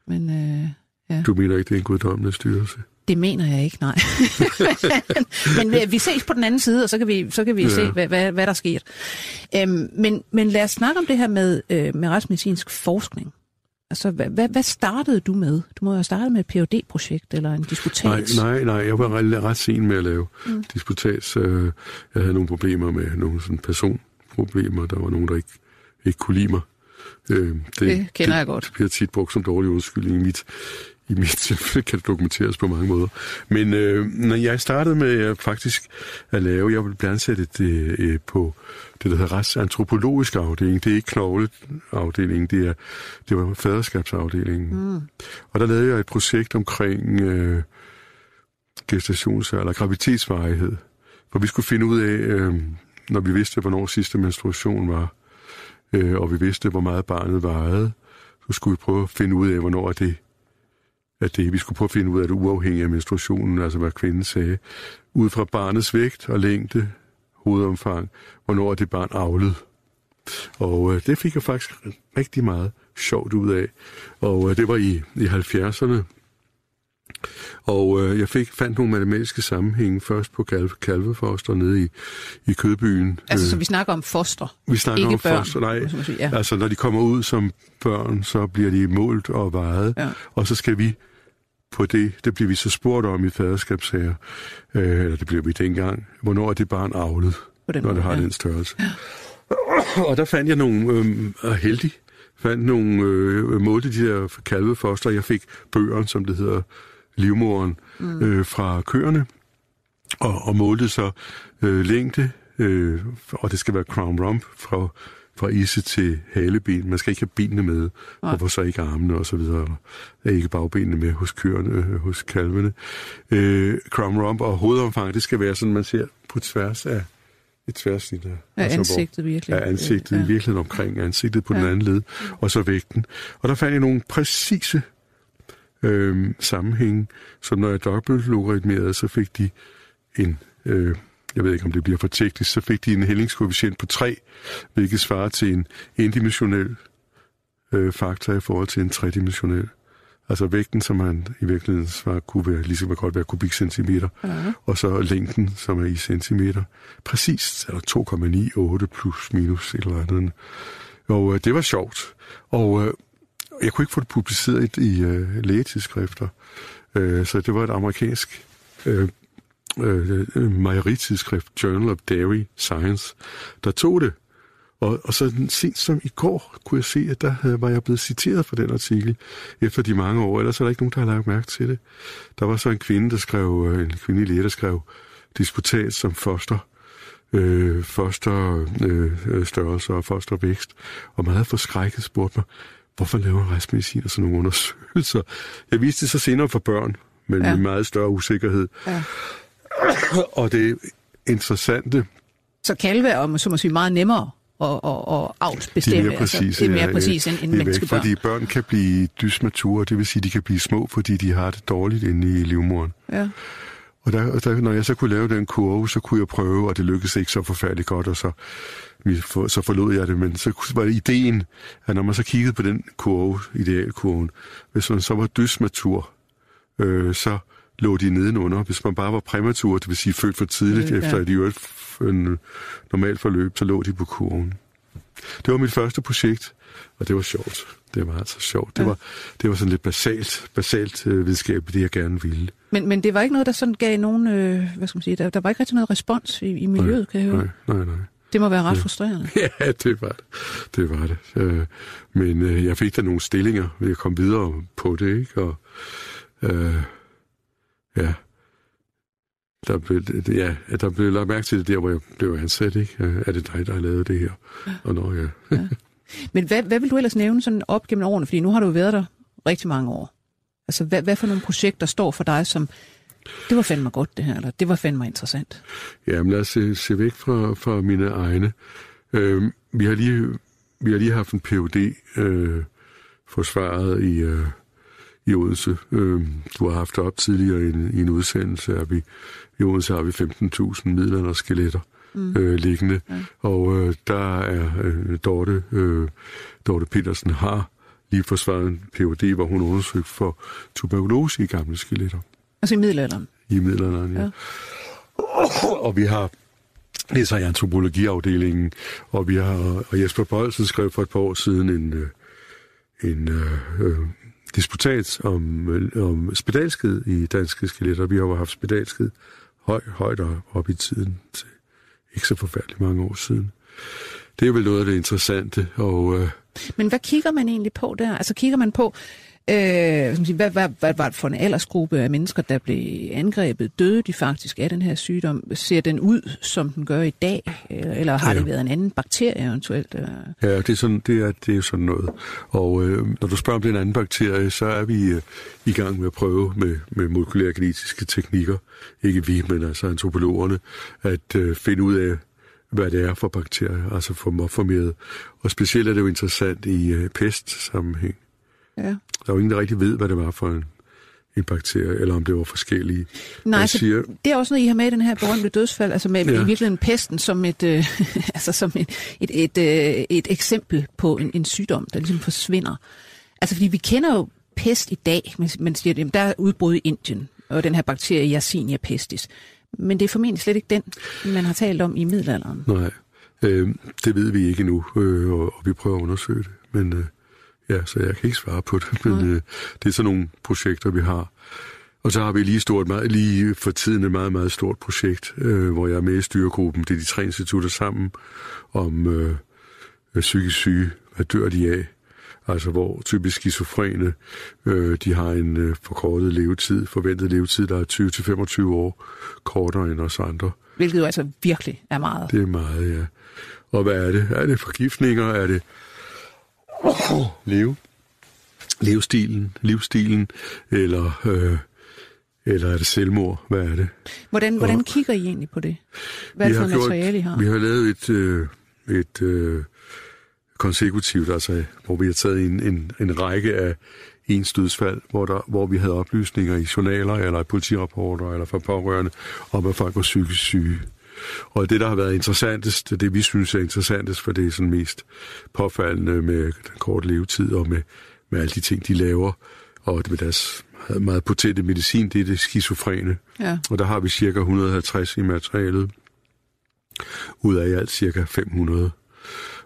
Men øh, ja. Du mener ikke, det er en guddommelig styrelse? Det mener jeg ikke, nej. [laughs] men vi, vi ses på den anden side, og så kan vi, så kan vi ja. se, hvad, hvad, hvad der sker. Øhm, men, men lad os snakke om det her med, øh, med retsmedicinsk forskning. Altså, hvad, hvad, hvad startede du med? Du må have startet med et phd projekt eller en disputats. Nej, nej, nej. Jeg var ret, ret sen med at lave mm. disputats. Øh, jeg havde nogle problemer med nogle sådan personproblemer. Der var nogen, der ikke, ikke kunne lide mig. Øh, det, det kender jeg godt. Det bliver tit brugt som dårlig undskyldning i mit, i mit tilfælde kan det dokumenteres på mange måder. Men øh, når jeg startede med at faktisk at lave, jeg ville blive ansat et, øh, på det, der hedder retsantropologisk afdeling. Det er ikke knogleafdeling, det, er, det var faderskabsafdelingen. Mm. Og der lavede jeg et projekt omkring øh, gestations- eller graviditetsvarighed. For vi skulle finde ud af, øh, når vi vidste, hvornår sidste menstruation var, øh, og vi vidste, hvor meget barnet vejede, så skulle vi prøve at finde ud af, hvornår er det at det, vi skulle prøve at finde ud af det uafhængige af menstruationen, altså hvad kvinden sagde, ud fra barnets vægt og længde, hovedomfang, hvornår er det barn aflet. Og øh, det fik jeg faktisk rigtig meget sjovt ud af. Og øh, det var i, i 70'erne. Og øh, jeg fik fandt nogle matematiske sammenhænge først på kalve, kalvefoster nede i, i Kødbyen. Altså, øh, så vi snakker om foster? Vi snakker ikke om børn, foster, nej. Sige, ja. Altså, når de kommer ud som børn, så bliver de målt og vejet. Ja. Og så skal vi på det, det bliver vi så spurgt om i faderskabssager, øh, eller det bliver vi dengang, hvornår er det barn avlet, når måde, det har ja. den størrelse. Ja. Og der fandt jeg nogle, øh, heldig, fandt nogle, øh, målte de der kalvefoster. Jeg fik bøgerne, som det hedder, livmoren, mm. øh, fra køerne, og, og målte så øh, længde, øh, og det skal være crown rump fra fra isse til haleben. Man skal ikke have benene med, Nej. og hvor så ikke armene og så videre. Er ikke bagbenene med hos køerne, øh, hos kalvene. Øh, crumb rump og hovedomfang, det skal være sådan, man ser på tværs af et tværsnit af ja, altså, ansigtet virkelig. Ja, ansigtet ja. i virkeligheden omkring ansigtet på ja. den anden led, og så vægten. Og der fandt jeg nogle præcise øh, sammenhænge, som når jeg dobbeltlogaritmerede, så fik de en øh, jeg ved ikke om det bliver for teknisk, så fik de en hældingskoefficient på 3, hvilket svarer til en endimensionel øh, faktor i forhold til en tredimensionel. Altså vægten, som man i virkeligheden svarer, kunne være, ligesom godt være kubikcentimeter, ja. og så længden, som er i centimeter. Præcis, eller 2,98 plus minus et eller andet. Og øh, det var sjovt. Og øh, jeg kunne ikke få det publiceret i, i øh, lægetidsskrifter, øh, så det var et amerikansk øh, øh, mejeritidsskrift Journal of Dairy Science, der tog det. Og, og så sent som i går kunne jeg se, at der havde, var jeg blevet citeret for den artikel efter de mange år. Ellers er der ikke nogen, der har lagt mærke til det. Der var så en kvinde, der skrev, øh, en kvindelig læge, der skrev disputat som foster, øh, foster øh, størrelse og fostervækst, og meget forskrækket spurgte mig, hvorfor laver rejsmedicin og sådan nogle undersøgelser? Jeg viste det så senere for børn, men ja. med meget større usikkerhed. Ja. [coughs] og det interessante... Så kalve er, så må sige, meget nemmere og, og, og avlsbestemme. De er mere præcise, altså, det er mere ja, præcis end, end det er væk. Fordi børn kan blive dysmature, det vil sige, de kan blive små, fordi de har det dårligt inde i livmoderen. Ja. Og der, der, når jeg så kunne lave den kurve, så kunne jeg prøve, og det lykkedes ikke så forfærdeligt godt, og så, for, så forlod jeg det. Men så var det ideen, at når man så kiggede på den kurve, idealkurven, hvis man så var dysmatur, øh, så lå de nedenunder. Hvis man bare var præmatur, det vil sige født for tidligt, ja. efter et øvrigt normalt forløb, så lå de på kurven. Det var mit første projekt, og det var sjovt. Det var altså sjovt. Det, Ja. var, det var sådan lidt basalt, basalt øh, videnskab, det jeg gerne ville. Men, men det var ikke noget, der sådan gav nogen, øh, hvad skal man sige, der, der var ikke rigtig noget respons i, i miljøet, kan jeg høre. Nej, nej, nej. Det må være ret frustrerende. [laughs] Ja, det var det. Det var det. Øh, men øh, jeg fik da nogle stillinger, ved at komme videre på det, ikke? Og øh, ja, der blev, ja, der blev lagt mærke til det der, hvor jeg blev ansat, ikke? Er det dig, der har lavet det her? Og når jeg... Men hvad, hvad vil du ellers nævne sådan op gennem årene? Fordi nu har du været der rigtig mange år. Altså, hvad, hvad for nogle projekter står for dig, som det var fandme godt det her, eller det var fandme interessant? Jamen lad os se, se væk fra, fra mine egne. Øh, vi, har lige, vi har lige haft en PhD øh, forsvaret i, øh, i Odense. Øh, du har haft op tidligere i en, i en udsendelse, at vi i Odense har vi 15.000 midler og skeletter mm. øh, liggende. Ja. Og øh, der er øh, Dorte, øh, Dorte Petersen har lige forsvaret en PhD, hvor hun undersøgte for tuberkulose i gamle skeletter Altså i middelalderen? i middelalderen, ja. Ja. Og vi har, det er i antropologiafdelingen, og vi har, og Jesper Bolsen skrev for et par år siden en, øh, en øh, øh, disputat om, øh, om spedalskhed i danske skeletter. Vi har jo haft spedalskhed høj, højt op i tiden, til ikke så forfærdeligt mange år siden. Det er vel noget af det interessante, og øh, Men hvad kigger man egentlig på der? Altså kigger man på, øh, hvad, hvad, hvad, hvad var det for en aldersgruppe af mennesker, der blev angrebet? Døde de faktisk af den her sygdom? Ser den ud, som den gør i dag? Eller, har Ja. det været en anden bakterie eventuelt? Øh, Ja, det er, sådan, det er, det er sådan noget. Og øh, når du spørger om den anden bakterie, så er vi øh, i gang med at prøve med, med molekylære genetiske teknikker, ikke vi, men altså antropologerne, at øh, finde ud af, hvad det er for bakterier, altså for morformeret. Og specielt er det jo interessant i øh, pest-sammenhæng. Ja. Der er jo ingen, der rigtig ved, hvad det var for en, en bakterie, eller om det var forskellige. Nej, Jeg så siger, det er også noget, I har med i den her berømte dødsfald, altså med ja. I virkeligheden pesten som et, øh, [laughs] altså som et, et, et, øh, et eksempel på en, en sygdom, der ligesom forsvinder. Altså fordi vi kender jo pest i dag, men man siger, at der er udbrud i Indien, og den her bakterie Yersinia pestis. Men det er formentlig slet ikke den, man har talt om i middelalderen. Nej, øh, det ved vi ikke endnu, øh, og, og vi prøver at undersøge det. Men øh, ja, så jeg kan ikke svare på det. Men øh, det er sådan nogle projekter, vi har. Og så har vi lige, stort, meget, lige for tiden et meget, meget stort projekt, øh, hvor jeg er med i styregruppen. Det er de tre institutter sammen om øh, psykisk syge. Hvad dør de af? Altså hvor typisk skizofrene, øh, de har en øh, forkortet levetid, forventet levetid, der er 20-25 år kortere end os andre. Hvilket jo altså virkelig er meget. Det er meget, ja. Og hvad er det? Er det forgiftninger? Er det leve? Levestilen? Livsstilen? Eller, øh, eller er det selvmord? Hvad er det? Hvordan, hvordan Og- kigger I egentlig på det? Hvad for noget materiale, I har? Vi har lavet et, øh, et øh, konsekutivt, altså hvor vi har taget en, en, en række af ens dødsfald, hvor, der, hvor vi havde oplysninger i journaler eller i politirapporter eller fra pårørende om, at folk var psykisk syge. Og det, der har været interessantest, det vi synes er interessantest, for det er sådan mest påfaldende med den korte levetid og med, med alle de ting, de laver, og det med deres meget potente medicin, det er det skizofrene. Ja. Og der har vi cirka 150 i materialet, ud af i alt cirka 500.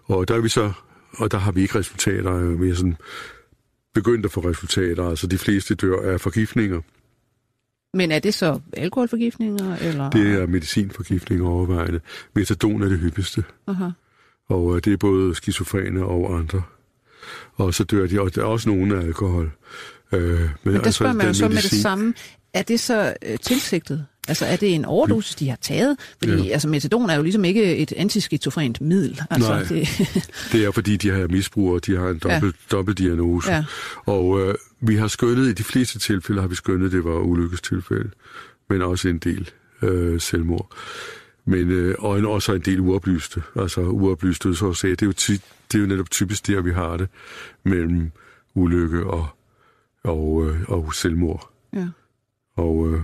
Og der er vi så, og der har vi ikke resultater, vi er sådan begyndt at få resultater, altså de fleste dør af forgiftninger. Men er det så alkoholforgiftninger? Eller? Det er medicinforgiftning overvejende. Metadon er det hyppigste, Aha. og øh, det er både skizofrene og andre. Og så dør de, og der er også nogen af alkohol. Øh, men, Men der altså, spørger man jo så med det medicin- samme. Er det så øh, tilsigtet? Altså er det en overdosis, de har taget? Fordi Ja. altså, metadon er jo ligesom ikke et antiskizofrent middel. Altså, Nej. Det, [laughs] Det er fordi, de har misbrugere, de har en dobbelt, ja. dobbelt diagnose. Ja. Og øh, vi har skønnet, i de fleste tilfælde har vi skønnet, det var ulykkestilfælde, men også en del øh, selvmord. Men øh, og en, også en del uoplyste, altså uoplyste dødsårsager. Det er jo, tit, det er jo netop typisk der, vi har det, mellem ulykke og, og, øh, og selvmord. Ja. Og, øh,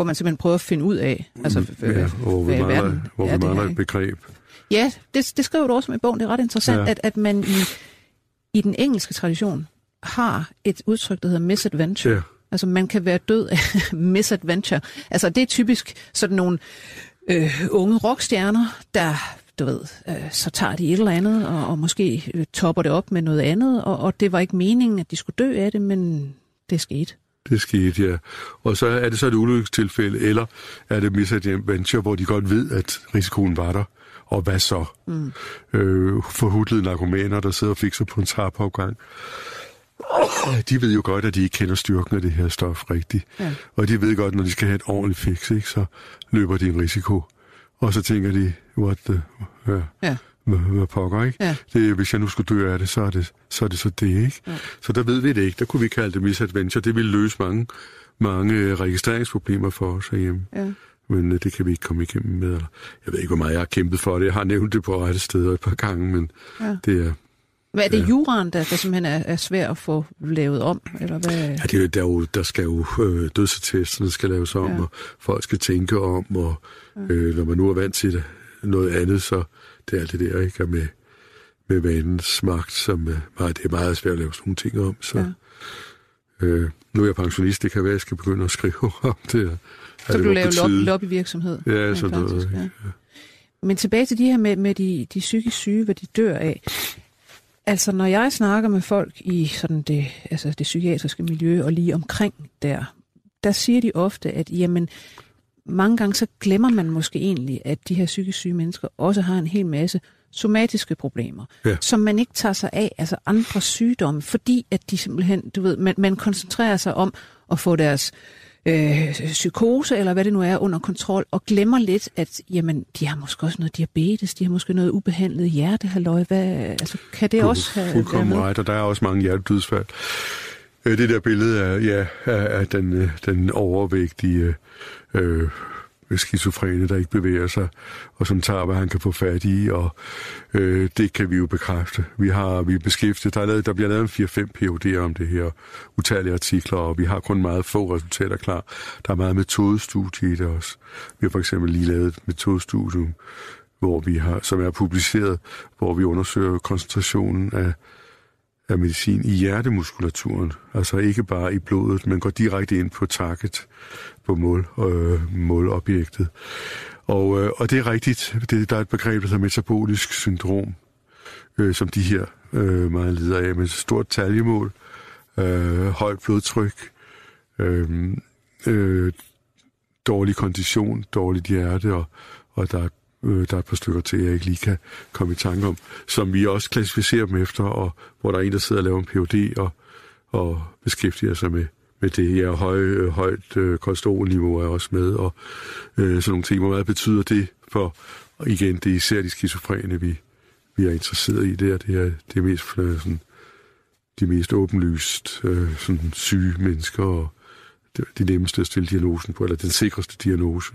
Hvor man simpelthen prøver at finde ud af, altså, ja, hvor vi hvad mangler, verden hvor er vi det mangler her, et begreb. Ja, det, det skriver du også med i bogen. Det er ret interessant, ja. at, at man i, i den engelske tradition har et udtryk, der hedder misadventure. Ja. Altså, man kan være død af [laughs] misadventure. Altså, det er typisk sådan nogle øh, unge rockstjerner, der, du ved, øh, så tager de et eller andet, og, og måske øh, topper det op med noget andet, og, og det var ikke meningen, at de skulle dø af det, men det skete. Det skete, ja. Og så er det så et ulykkestilfælde, eller er det misadventure, hvor de godt ved, at risikoen var der. Og hvad så? Mm. Øh, forhudlede narkomaner, der sidder og fikser på en trappeopgang. De ved jo godt, at de ikke kender styrken af det her stof rigtigt. Ja. Og de ved godt, når de skal have et ordentligt fix, ikke, så løber de en risiko. Og så tænker de, what the... Ja. Ja. Hvad, hvad pokker, ikke? Ja. Det, hvis jeg nu skulle dø af det, så er det så, er det, så det, ikke? Ja. Så der ved vi det ikke. Der kunne vi kalde det misadventure. Det ville løse mange, mange øh, registreringsproblemer for os herhjemme. Ja. Men øh, det kan vi ikke komme igennem med. Jeg ved ikke, hvor meget jeg har kæmpet for det. Jeg har nævnt det på rette steder et par gange, men Ja. det er... Hvad er det Ja. juraen, der, der simpelthen er, er svær at få lavet om? Eller hvad? Ja, det, er jo- der, er jo, der skal jo øh, dødsattesterne skal laves om, Ja. ja. og folk skal tænke om, og øh, når man nu er vant til det, noget andet, så det er alt det der, ikke? Og med, med vanens magt, som øh, meget, det er meget svært at lave sådan nogle ting om. Så, Ja. ja. øh, nu er jeg pensionist, det kan være, at jeg skal begynde at skrive [laughs] om det. Så du laver lobby, lobbyvirksomhed? Ja, sådan noget, ikke? Men tilbage til de her med, med de, de psykisk syge, hvad de dør af. Altså, når jeg snakker med folk i sådan det, altså det psykiatriske miljø og lige omkring der, der siger de ofte, at jamen, mange gange så glemmer man måske egentlig, at de her psykisk syge mennesker også har en hel masse somatiske problemer, Ja. som man ikke tager sig af, altså andre sygdomme, fordi at de simpelthen, du ved, man, man koncentrerer sig om at få deres øh, psykose, eller hvad det nu er, under kontrol, og glemmer lidt, at jamen, de har måske også noget diabetes, de har måske noget ubehandlet hjertehalløj. Hvad, altså, kan det Du også have fuldkommen ret, og der er også mange hjertedødsfald. Øh, Det der billede af, ja, af, den, øh, den overvægtige øh, skizofrene, der ikke bevæger sig, og som tager, hvad han kan få fat i, og øh, det kan vi jo bekræfte. Vi har vi er beskæftiget, der, er lavet, der bliver lavet en 4-5 PhD'er om det her, utallige artikler, og vi har kun meget få resultater klar. Der er meget metodestudie i det også. Vi har for eksempel lige lavet et metodestudium, hvor vi har, som er publiceret, hvor vi undersøger koncentrationen af, af medicin i hjertemuskulaturen. Altså ikke bare i blodet, men går direkte ind på target, på mål, øh, målobjektet. Og, øh, og det er rigtigt. Det, der er et begreb, der hedder metabolisk syndrom, øh, som de her øh, meget lider af med stort taljemål, øh, højt blodtryk, øh, øh, dårlig kondition, dårligt hjerte, og, og der, er, øh, der er et par stykker til, jeg ikke lige kan komme i tanke om, som vi også klassificerer dem efter, og hvor der er en, der sidder og laver en Ph.D. og, og beskæftiger sig med, med det. Ja, høj, øh, højt øh, kolesterolniveau er også med, og øh, sådan nogle ting. Hvor meget betyder det for, og igen, det er især de skizofrene, vi, vi er interesseret i der. Det er det er mest øh, sådan, de mest åbenlyst øh, sådan syge mennesker, og det er de nemmeste at stille diagnosen på, eller den sikreste diagnose.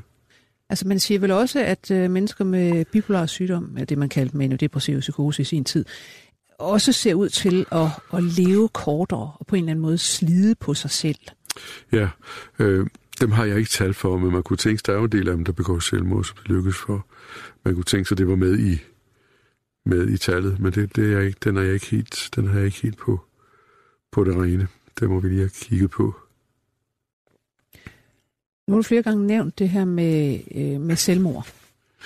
Altså man siger vel også, at øh, mennesker med bipolar sygdom, eller det man kaldte maniodepressiv psykose i sin tid, også ser ud til at, at leve kortere og på en eller anden måde slide på sig selv. Ja, øh, dem har jeg ikke tal for, men man kunne tænke sig, der er jo en del af dem, der begår selvmord, som det lykkes for. Man kunne tænke sig, at det var med i, med i tallet, men det, det er jeg ikke, den, er jeg ikke helt, den har jeg ikke helt på, på det rene. Det må vi lige have kigget på. Nu har du flere gange nævnt det her med, øh, med selvmord,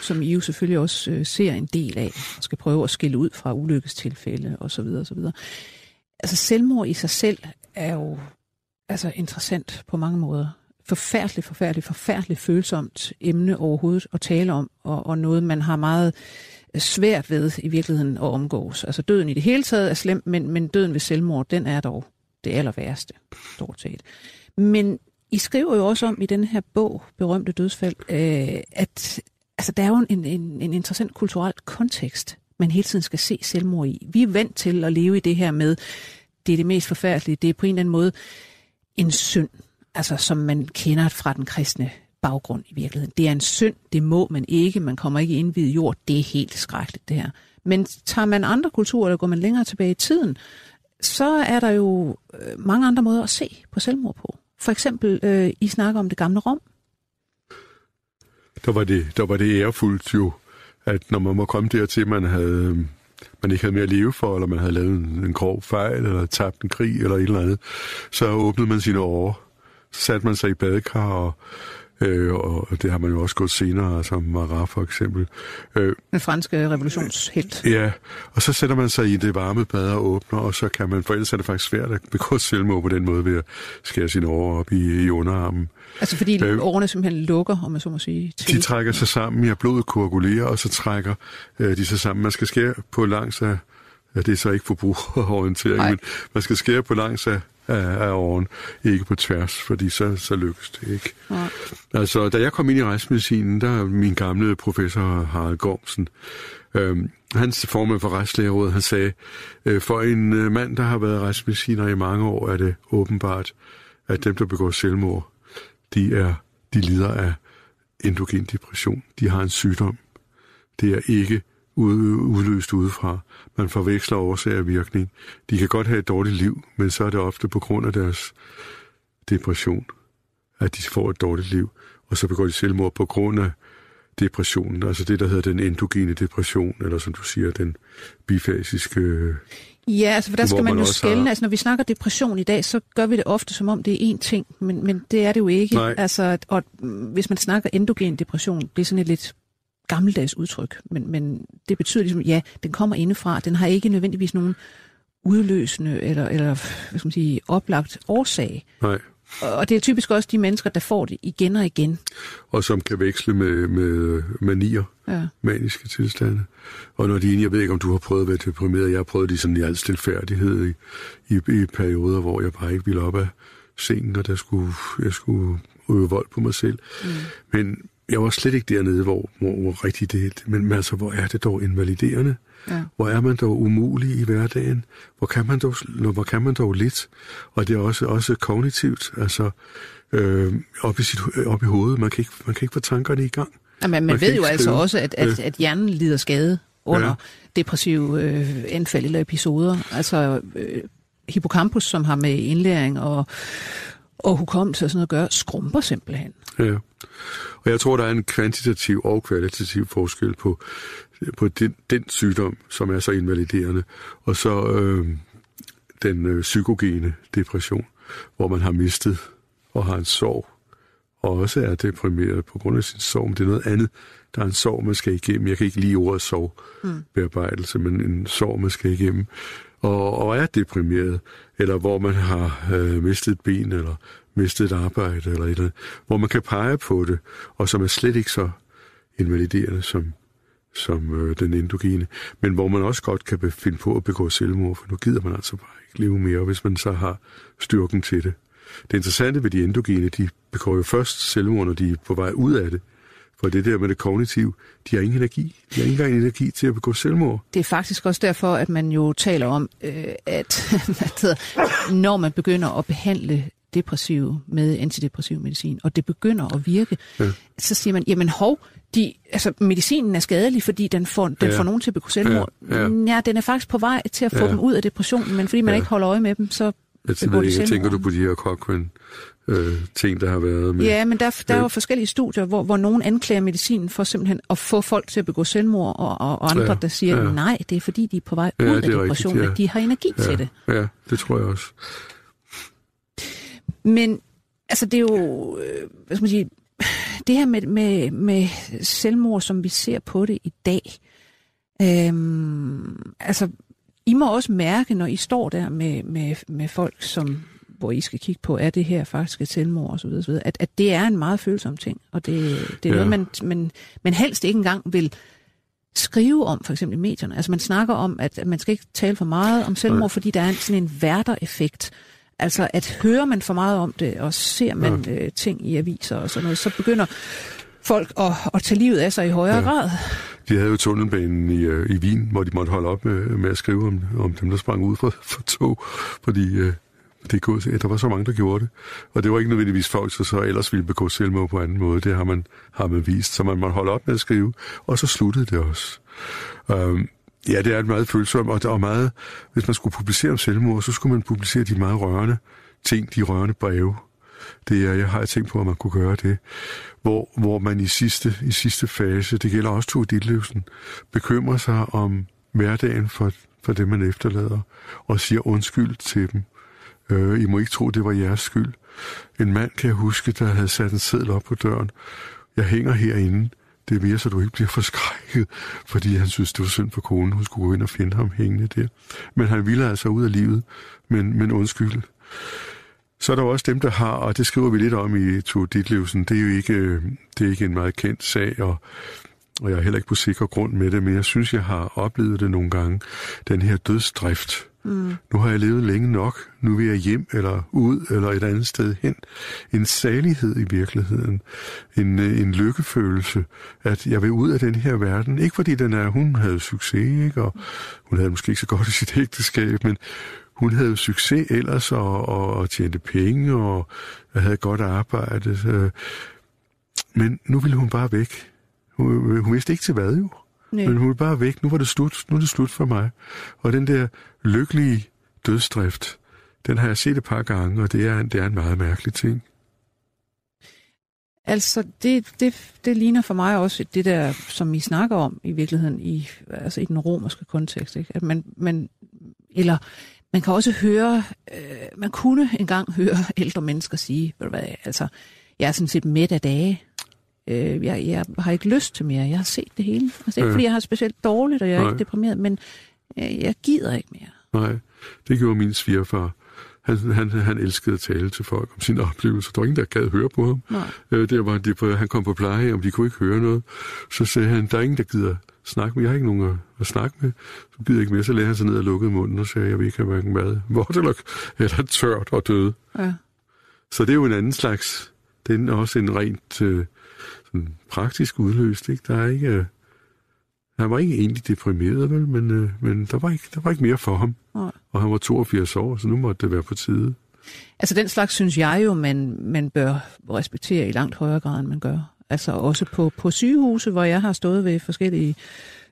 som I jo selvfølgelig også øh, ser en del af, og skal prøve at skille ud fra ulykkestilfælde osv. osv. Altså selvmord i sig selv er jo altså, interessant på mange måder. Forfærdeligt, forfærdeligt, forfærdeligt følsomt emne overhovedet at tale om, og, og noget, man har meget øh, svært ved i virkeligheden at omgås. Altså døden i det hele taget er slem, men, men døden ved selvmord, den er dog det aller værste, stort set. Men i skriver jo også om i den her bog, Berømte Dødsfald, øh, at altså, der er jo en, en, en interessant kulturel kontekst, man hele tiden skal se selvmord i. Vi er vant til at leve i det her med, det er det mest forfærdelige, det er på en eller anden måde en synd, altså som man kender fra den kristne baggrund i virkeligheden. Det er en synd, det må man ikke, man kommer ikke ind ved jord, det er helt skrækkeligt det her. Men tager man andre kulturer, der går man længere tilbage i tiden, så er der jo øh, mange andre måder at se på selvmord på. For eksempel, øh, I snakker om det gamle Rom. Der var det, der var det ærefuldt jo, at når man må komme dertil, man havde man ikke havde mere at leve for, eller man havde lavet en, en grov fejl, eller tabt en krig, eller et eller andet, så åbnede man sine år. Så satte man sig i badekar og Øh, og det har man jo også gået senere, som Marat for eksempel. Øh, Den franske revolutionshelt. Ja, og så sætter man sig i det varme bad og åbner, og så kan man, for ellers er det faktisk svært at begå selvmord på den måde ved at skære sine år op i, i underarmen. Altså fordi øh, årene simpelthen lukker, om man så må sige. Til. De trækker sig sammen, ja, blodet koagulerer, og så trækker øh, de sig sammen. Man skal skære på langs af, ja, det er så ikke forbrugerorientering, Nej. men man skal skære på langs af af, af åren, ikke på tværs, fordi så, så lykkes det ikke. Ja. Altså, da jeg kom ind i retsmedicinen, der min gamle professor Harald Gormsen, øhm, hans formand for retslægerådet, han sagde, øh, for en øh, mand, der har været retsmediciner i mange år, er det åbenbart, at dem, der begår selvmord, de, er, de lider af endogen depression. De har en sygdom. Det er ikke udløst udefra. Man forveksler årsag og virkning. De kan godt have et dårligt liv, men så er det ofte på grund af deres depression, at de får et dårligt liv. Og så begår de selvmord på grund af depressionen, altså det, der hedder den endogene depression, eller som du siger, den bifasiske... Ja, altså for der skal man, man jo skælne. Har... Altså når vi snakker depression i dag, så gør vi det ofte som om det er én ting, men, men det er det jo ikke. Nej. Altså, og hvis man snakker endogen depression, det er sådan et lidt gammeldags udtryk, men, men det betyder ligesom, ja, den kommer indefra, den har ikke nødvendigvis nogen udløsende eller, eller hvad skal man sige, oplagt årsag. Nej. Og det er typisk også de mennesker, der får det igen og igen. Og som kan veksle med, med manier, ja. maniske tilstande. Og når de jeg ved ikke, om du har prøvet at være deprimeret, jeg har prøvet det sådan i al stilfærdighed i, i, i perioder, hvor jeg bare ikke ville op af sengen, og der skulle, jeg skulle øve vold på mig selv. Mm. Men jeg var slet ikke dernede, hvor, hvor, hvor rigtig det men, men altså, hvor er det dog invaliderende? Ja. Hvor er man dog umulig i hverdagen? Hvor kan man dog, hvor kan man dog lidt? Og det er også, også kognitivt, altså øh, op, i sit, op i hovedet. Man kan, ikke, man kan ikke få tankerne i gang. Ja, men man, man ved jo altså også, at, at, at hjernen lider skade under ja. depressive øh, anfald eller episoder. Altså øh, hippocampus, som har med indlæring og, og hukommelse og sådan noget at gøre, skrumper simpelthen. Ja. Og jeg tror, der er en kvantitativ og kvalitativ forskel på, på den, den sygdom, som er så invaliderende, og så øh, den øh, psykogene depression, hvor man har mistet og har en sorg, og også er deprimeret på grund af sin sorg, men det er noget andet. Der er en sorg, man skal igennem. Jeg kan ikke lide ordet sorgbearbejdelse, mm. men en sorg, man skal igennem. Og, og er deprimeret, eller hvor man har øh, mistet et ben, eller mistet et arbejde eller et eller andet, hvor man kan pege på det, og som er slet ikke så invaliderende som, som øh, den endogene, men hvor man også godt kan finde på at begå selvmord, for nu gider man altså bare ikke leve mere, hvis man så har styrken til det. Det interessante ved de endogene, de begår jo først selvmord, når de er på vej ud af det. For det der med det kognitive, de har ingen energi. De har ikke engang energi til at begå selvmord. Det er faktisk også derfor, at man jo taler om, øh, at [laughs] hvad hedder, når man begynder at behandle depressive med antidepressiv medicin, og det begynder at virke, ja. så siger man, jamen hov, de, altså, medicinen er skadelig, fordi den får, den ja. får nogen til at begå selvmord. Ja, ja. ja, den er faktisk på vej til at få ja. dem ud af depressionen, men fordi man ja. ikke holder øje med dem, så jeg de selvmord. Tænker du på de her Cochrane øh, ting, der har været med... Ja, men der, der er jo forskellige studier, hvor, hvor nogen anklager medicinen for simpelthen at få folk til at begå selvmord, og, og andre, ja, der siger, ja. nej, det er fordi, de er på vej ja, ud af depressionen, ja. at de har energi ja, til det. Ja, det tror jeg også. Men altså, det er jo, øh, hvad skal man sige, det her med, med, med selvmord, som vi ser på det i dag, øhm, altså, I må også mærke, når I står der med, med, med folk, som, hvor I skal kigge på, er det her faktisk et selvmord osv., osv. At, at det er en meget følsom ting, og det, det er ja. noget, man, man, man helst ikke engang vil skrive om, for eksempel i medierne. Altså man snakker om, at man skal ikke tale for meget om selvmord, fordi der er en, sådan en værter-effekt. Altså at hører man for meget om det, og ser man ja. øh, ting i aviser og sådan noget, så begynder folk at, at tage livet af sig i højere ja. grad. De havde jo tunnelbanen i, øh, i Wien, hvor de måtte holde op med, med at skrive om, om dem, der sprang ud fra, fra tog, fordi øh, det gået, der var så mange, der gjorde det. Og det var ikke nødvendigvis folk, der så ellers ville begå selvmord på anden måde. Det har man, har man vist. Så man må holde op med at skrive. Og så sluttede det også. Øhm, ja, det er et meget følsomt, og der er meget, hvis man skulle publicere om selvmord, så skulle man publicere de meget rørende ting, de rørende breve. Det er, jeg har tænkt på, at man kunne gøre det. Hvor, hvor man i sidste, i sidste fase, det gælder også to Ditlevsen, bekymrer sig om hverdagen for, for det, man efterlader, og siger undskyld til dem. Øh, I må ikke tro, det var jeres skyld. En mand kan jeg huske, der havde sat en seddel op på døren. Jeg hænger herinde. Det er mere, så du ikke bliver forskrækket, fordi han synes, det var synd for konen. Hun skulle gå ind og finde ham hængende der. Men han ville altså ud af livet, men, men undskyld. Så er der også dem, der har, og det skriver vi lidt om i Tue Ditlevsen, det er jo ikke, øh, det er ikke en meget kendt sag, og, og jeg er heller ikke på sikker grund med det, men jeg synes, jeg har oplevet det nogle gange, den her dødsdrift. Mm. Nu har jeg levet længe nok, nu vil jeg hjem eller ud eller et andet sted hen. En salighed i virkeligheden, en, øh, en lykkefølelse, at jeg vil ud af den her verden. Ikke fordi den er, hun havde succes, ikke? og hun havde måske ikke så godt i sit ægteskab, men hun havde succes ellers og, og, og tjente penge og havde godt arbejde. Så, øh. men nu ville hun bare væk. Hun, øh, hun vidste ikke til hvad jo. Nej. Men hun ville bare væk. Nu var det slut. Nu er det slut for mig. Og den der lykkelige dødsdrift, den har jeg set et par gange, og det er, det er en meget mærkelig ting. Altså, det, det, det ligner for mig også det der, som I snakker om i virkeligheden, i, altså i den romerske kontekst. Ikke? At man, man, eller man kan også høre, øh, man kunne engang høre ældre mennesker sige, ved du hvad, altså, jeg er sådan set midt af dage. Øh, jeg, jeg har ikke lyst til mere. Jeg har set det hele. Altså ikke ja. fordi jeg har specielt dårligt, og jeg er Nej. ikke deprimeret, men jeg, jeg gider ikke mere. Nej, det gjorde min svigerfar. Han, han, han elskede at tale til folk om sine oplevelser. Der var ingen, der gad høre på ham. Nej. Øh, det var, de, han kom på pleje, om de kunne ikke høre noget. Så sagde han, der er ingen, der gider snakke med. Jeg har ikke nogen at, at snakke med. Så gider jeg ikke mere. Så lagde han sig ned og lukkede munden og sagde, jeg vil ikke have hverken mad, vådt eller, eller tørt og døde. Ja. Så det er jo en anden slags, det er også en rent øh, sådan praktisk udløst. Ikke? Der er ikke, øh, han var ikke egentlig deprimeret, vel, men, øh, men der, var ikke, der var ikke mere for ham. Nej. Og han var 82 år, så nu måtte det være på tide. Altså den slags synes jeg jo, man, man bør respektere i langt højere grad, end man gør. Altså også på, på sygehuse, hvor jeg har stået ved forskellige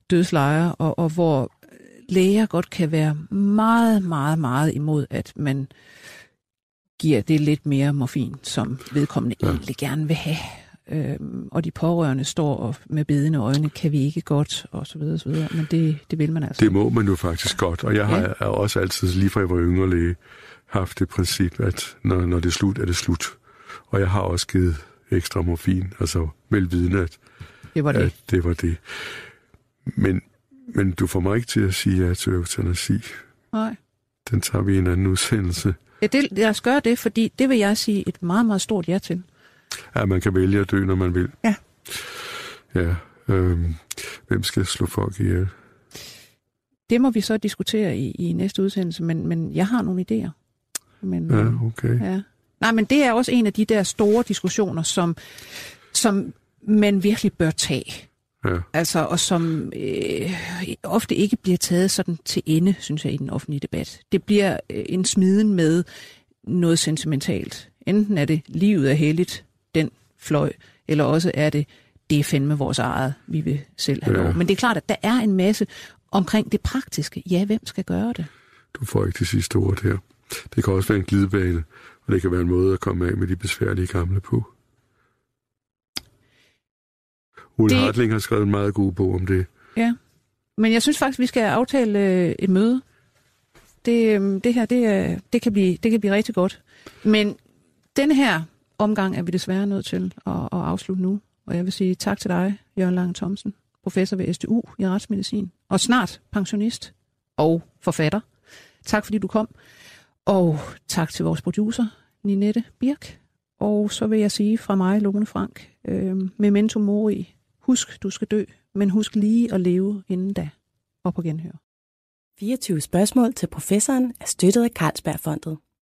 dødslejre, og, og hvor læger godt kan være meget, meget, meget imod, at man giver det lidt mere morfin, som vedkommende ja. egentlig gerne vil have. Øhm, og de pårørende står og med bedende øjne, kan vi ikke godt, og så videre, så videre. Men det, det vil man altså. Det må man jo faktisk godt, og jeg har ja. også altid, lige fra jeg var yngre læge, haft det princip, at når, når det er slut, er det slut. Og jeg har også givet ekstra morfin, altså velvidende, at det var det. At det, var det. Men, men du får mig ikke til at sige ja til eutanasi. Nej. Den tager vi i en anden udsendelse. Ja, det, lad os gøre det, fordi det vil jeg sige et meget, meget stort ja til. Ja, man kan vælge at dø, når man vil. Ja. Ja. Øhm, hvem skal slå folk ihjel? Det må vi så diskutere i, i næste udsendelse, men, men jeg har nogle idéer. Men, ja, okay. Ja. Nej, men det er også en af de der store diskussioner, som, som man virkelig bør tage. Ja. Altså, og som øh, ofte ikke bliver taget sådan til ende, synes jeg, i den offentlige debat. Det bliver øh, en smiden med noget sentimentalt. Enten er det livet er heldigt, den fløj, eller også er det, det er fandme vores eget, vi vil selv have ja. lov. Men det er klart, at der er en masse omkring det praktiske. Ja, hvem skal gøre det? Du får ikke det sidste ord her. Det kan også være en glidebane, og det kan være en måde at komme af med de besværlige gamle på. Ulle det... Hartling har skrevet en meget god bog om det. Ja, men jeg synes faktisk, vi skal aftale øh, et møde. Det, øh, det her, det, det, kan blive, det kan blive rigtig godt. Men den her omgang er vi desværre nødt til at, at afslutte nu. Og jeg vil sige tak til dig, Jørgen Lange Thomsen, professor ved SDU i retsmedicin, og snart pensionist og forfatter. Tak fordi du kom. Og tak til vores producer, Ninette Birk. Og så vil jeg sige fra mig, Lone Frank, øh, memento mori, husk, du skal dø, men husk lige at leve inden da. Og på genhør. 24 spørgsmål til professoren er støttet af Carlsbergfondet.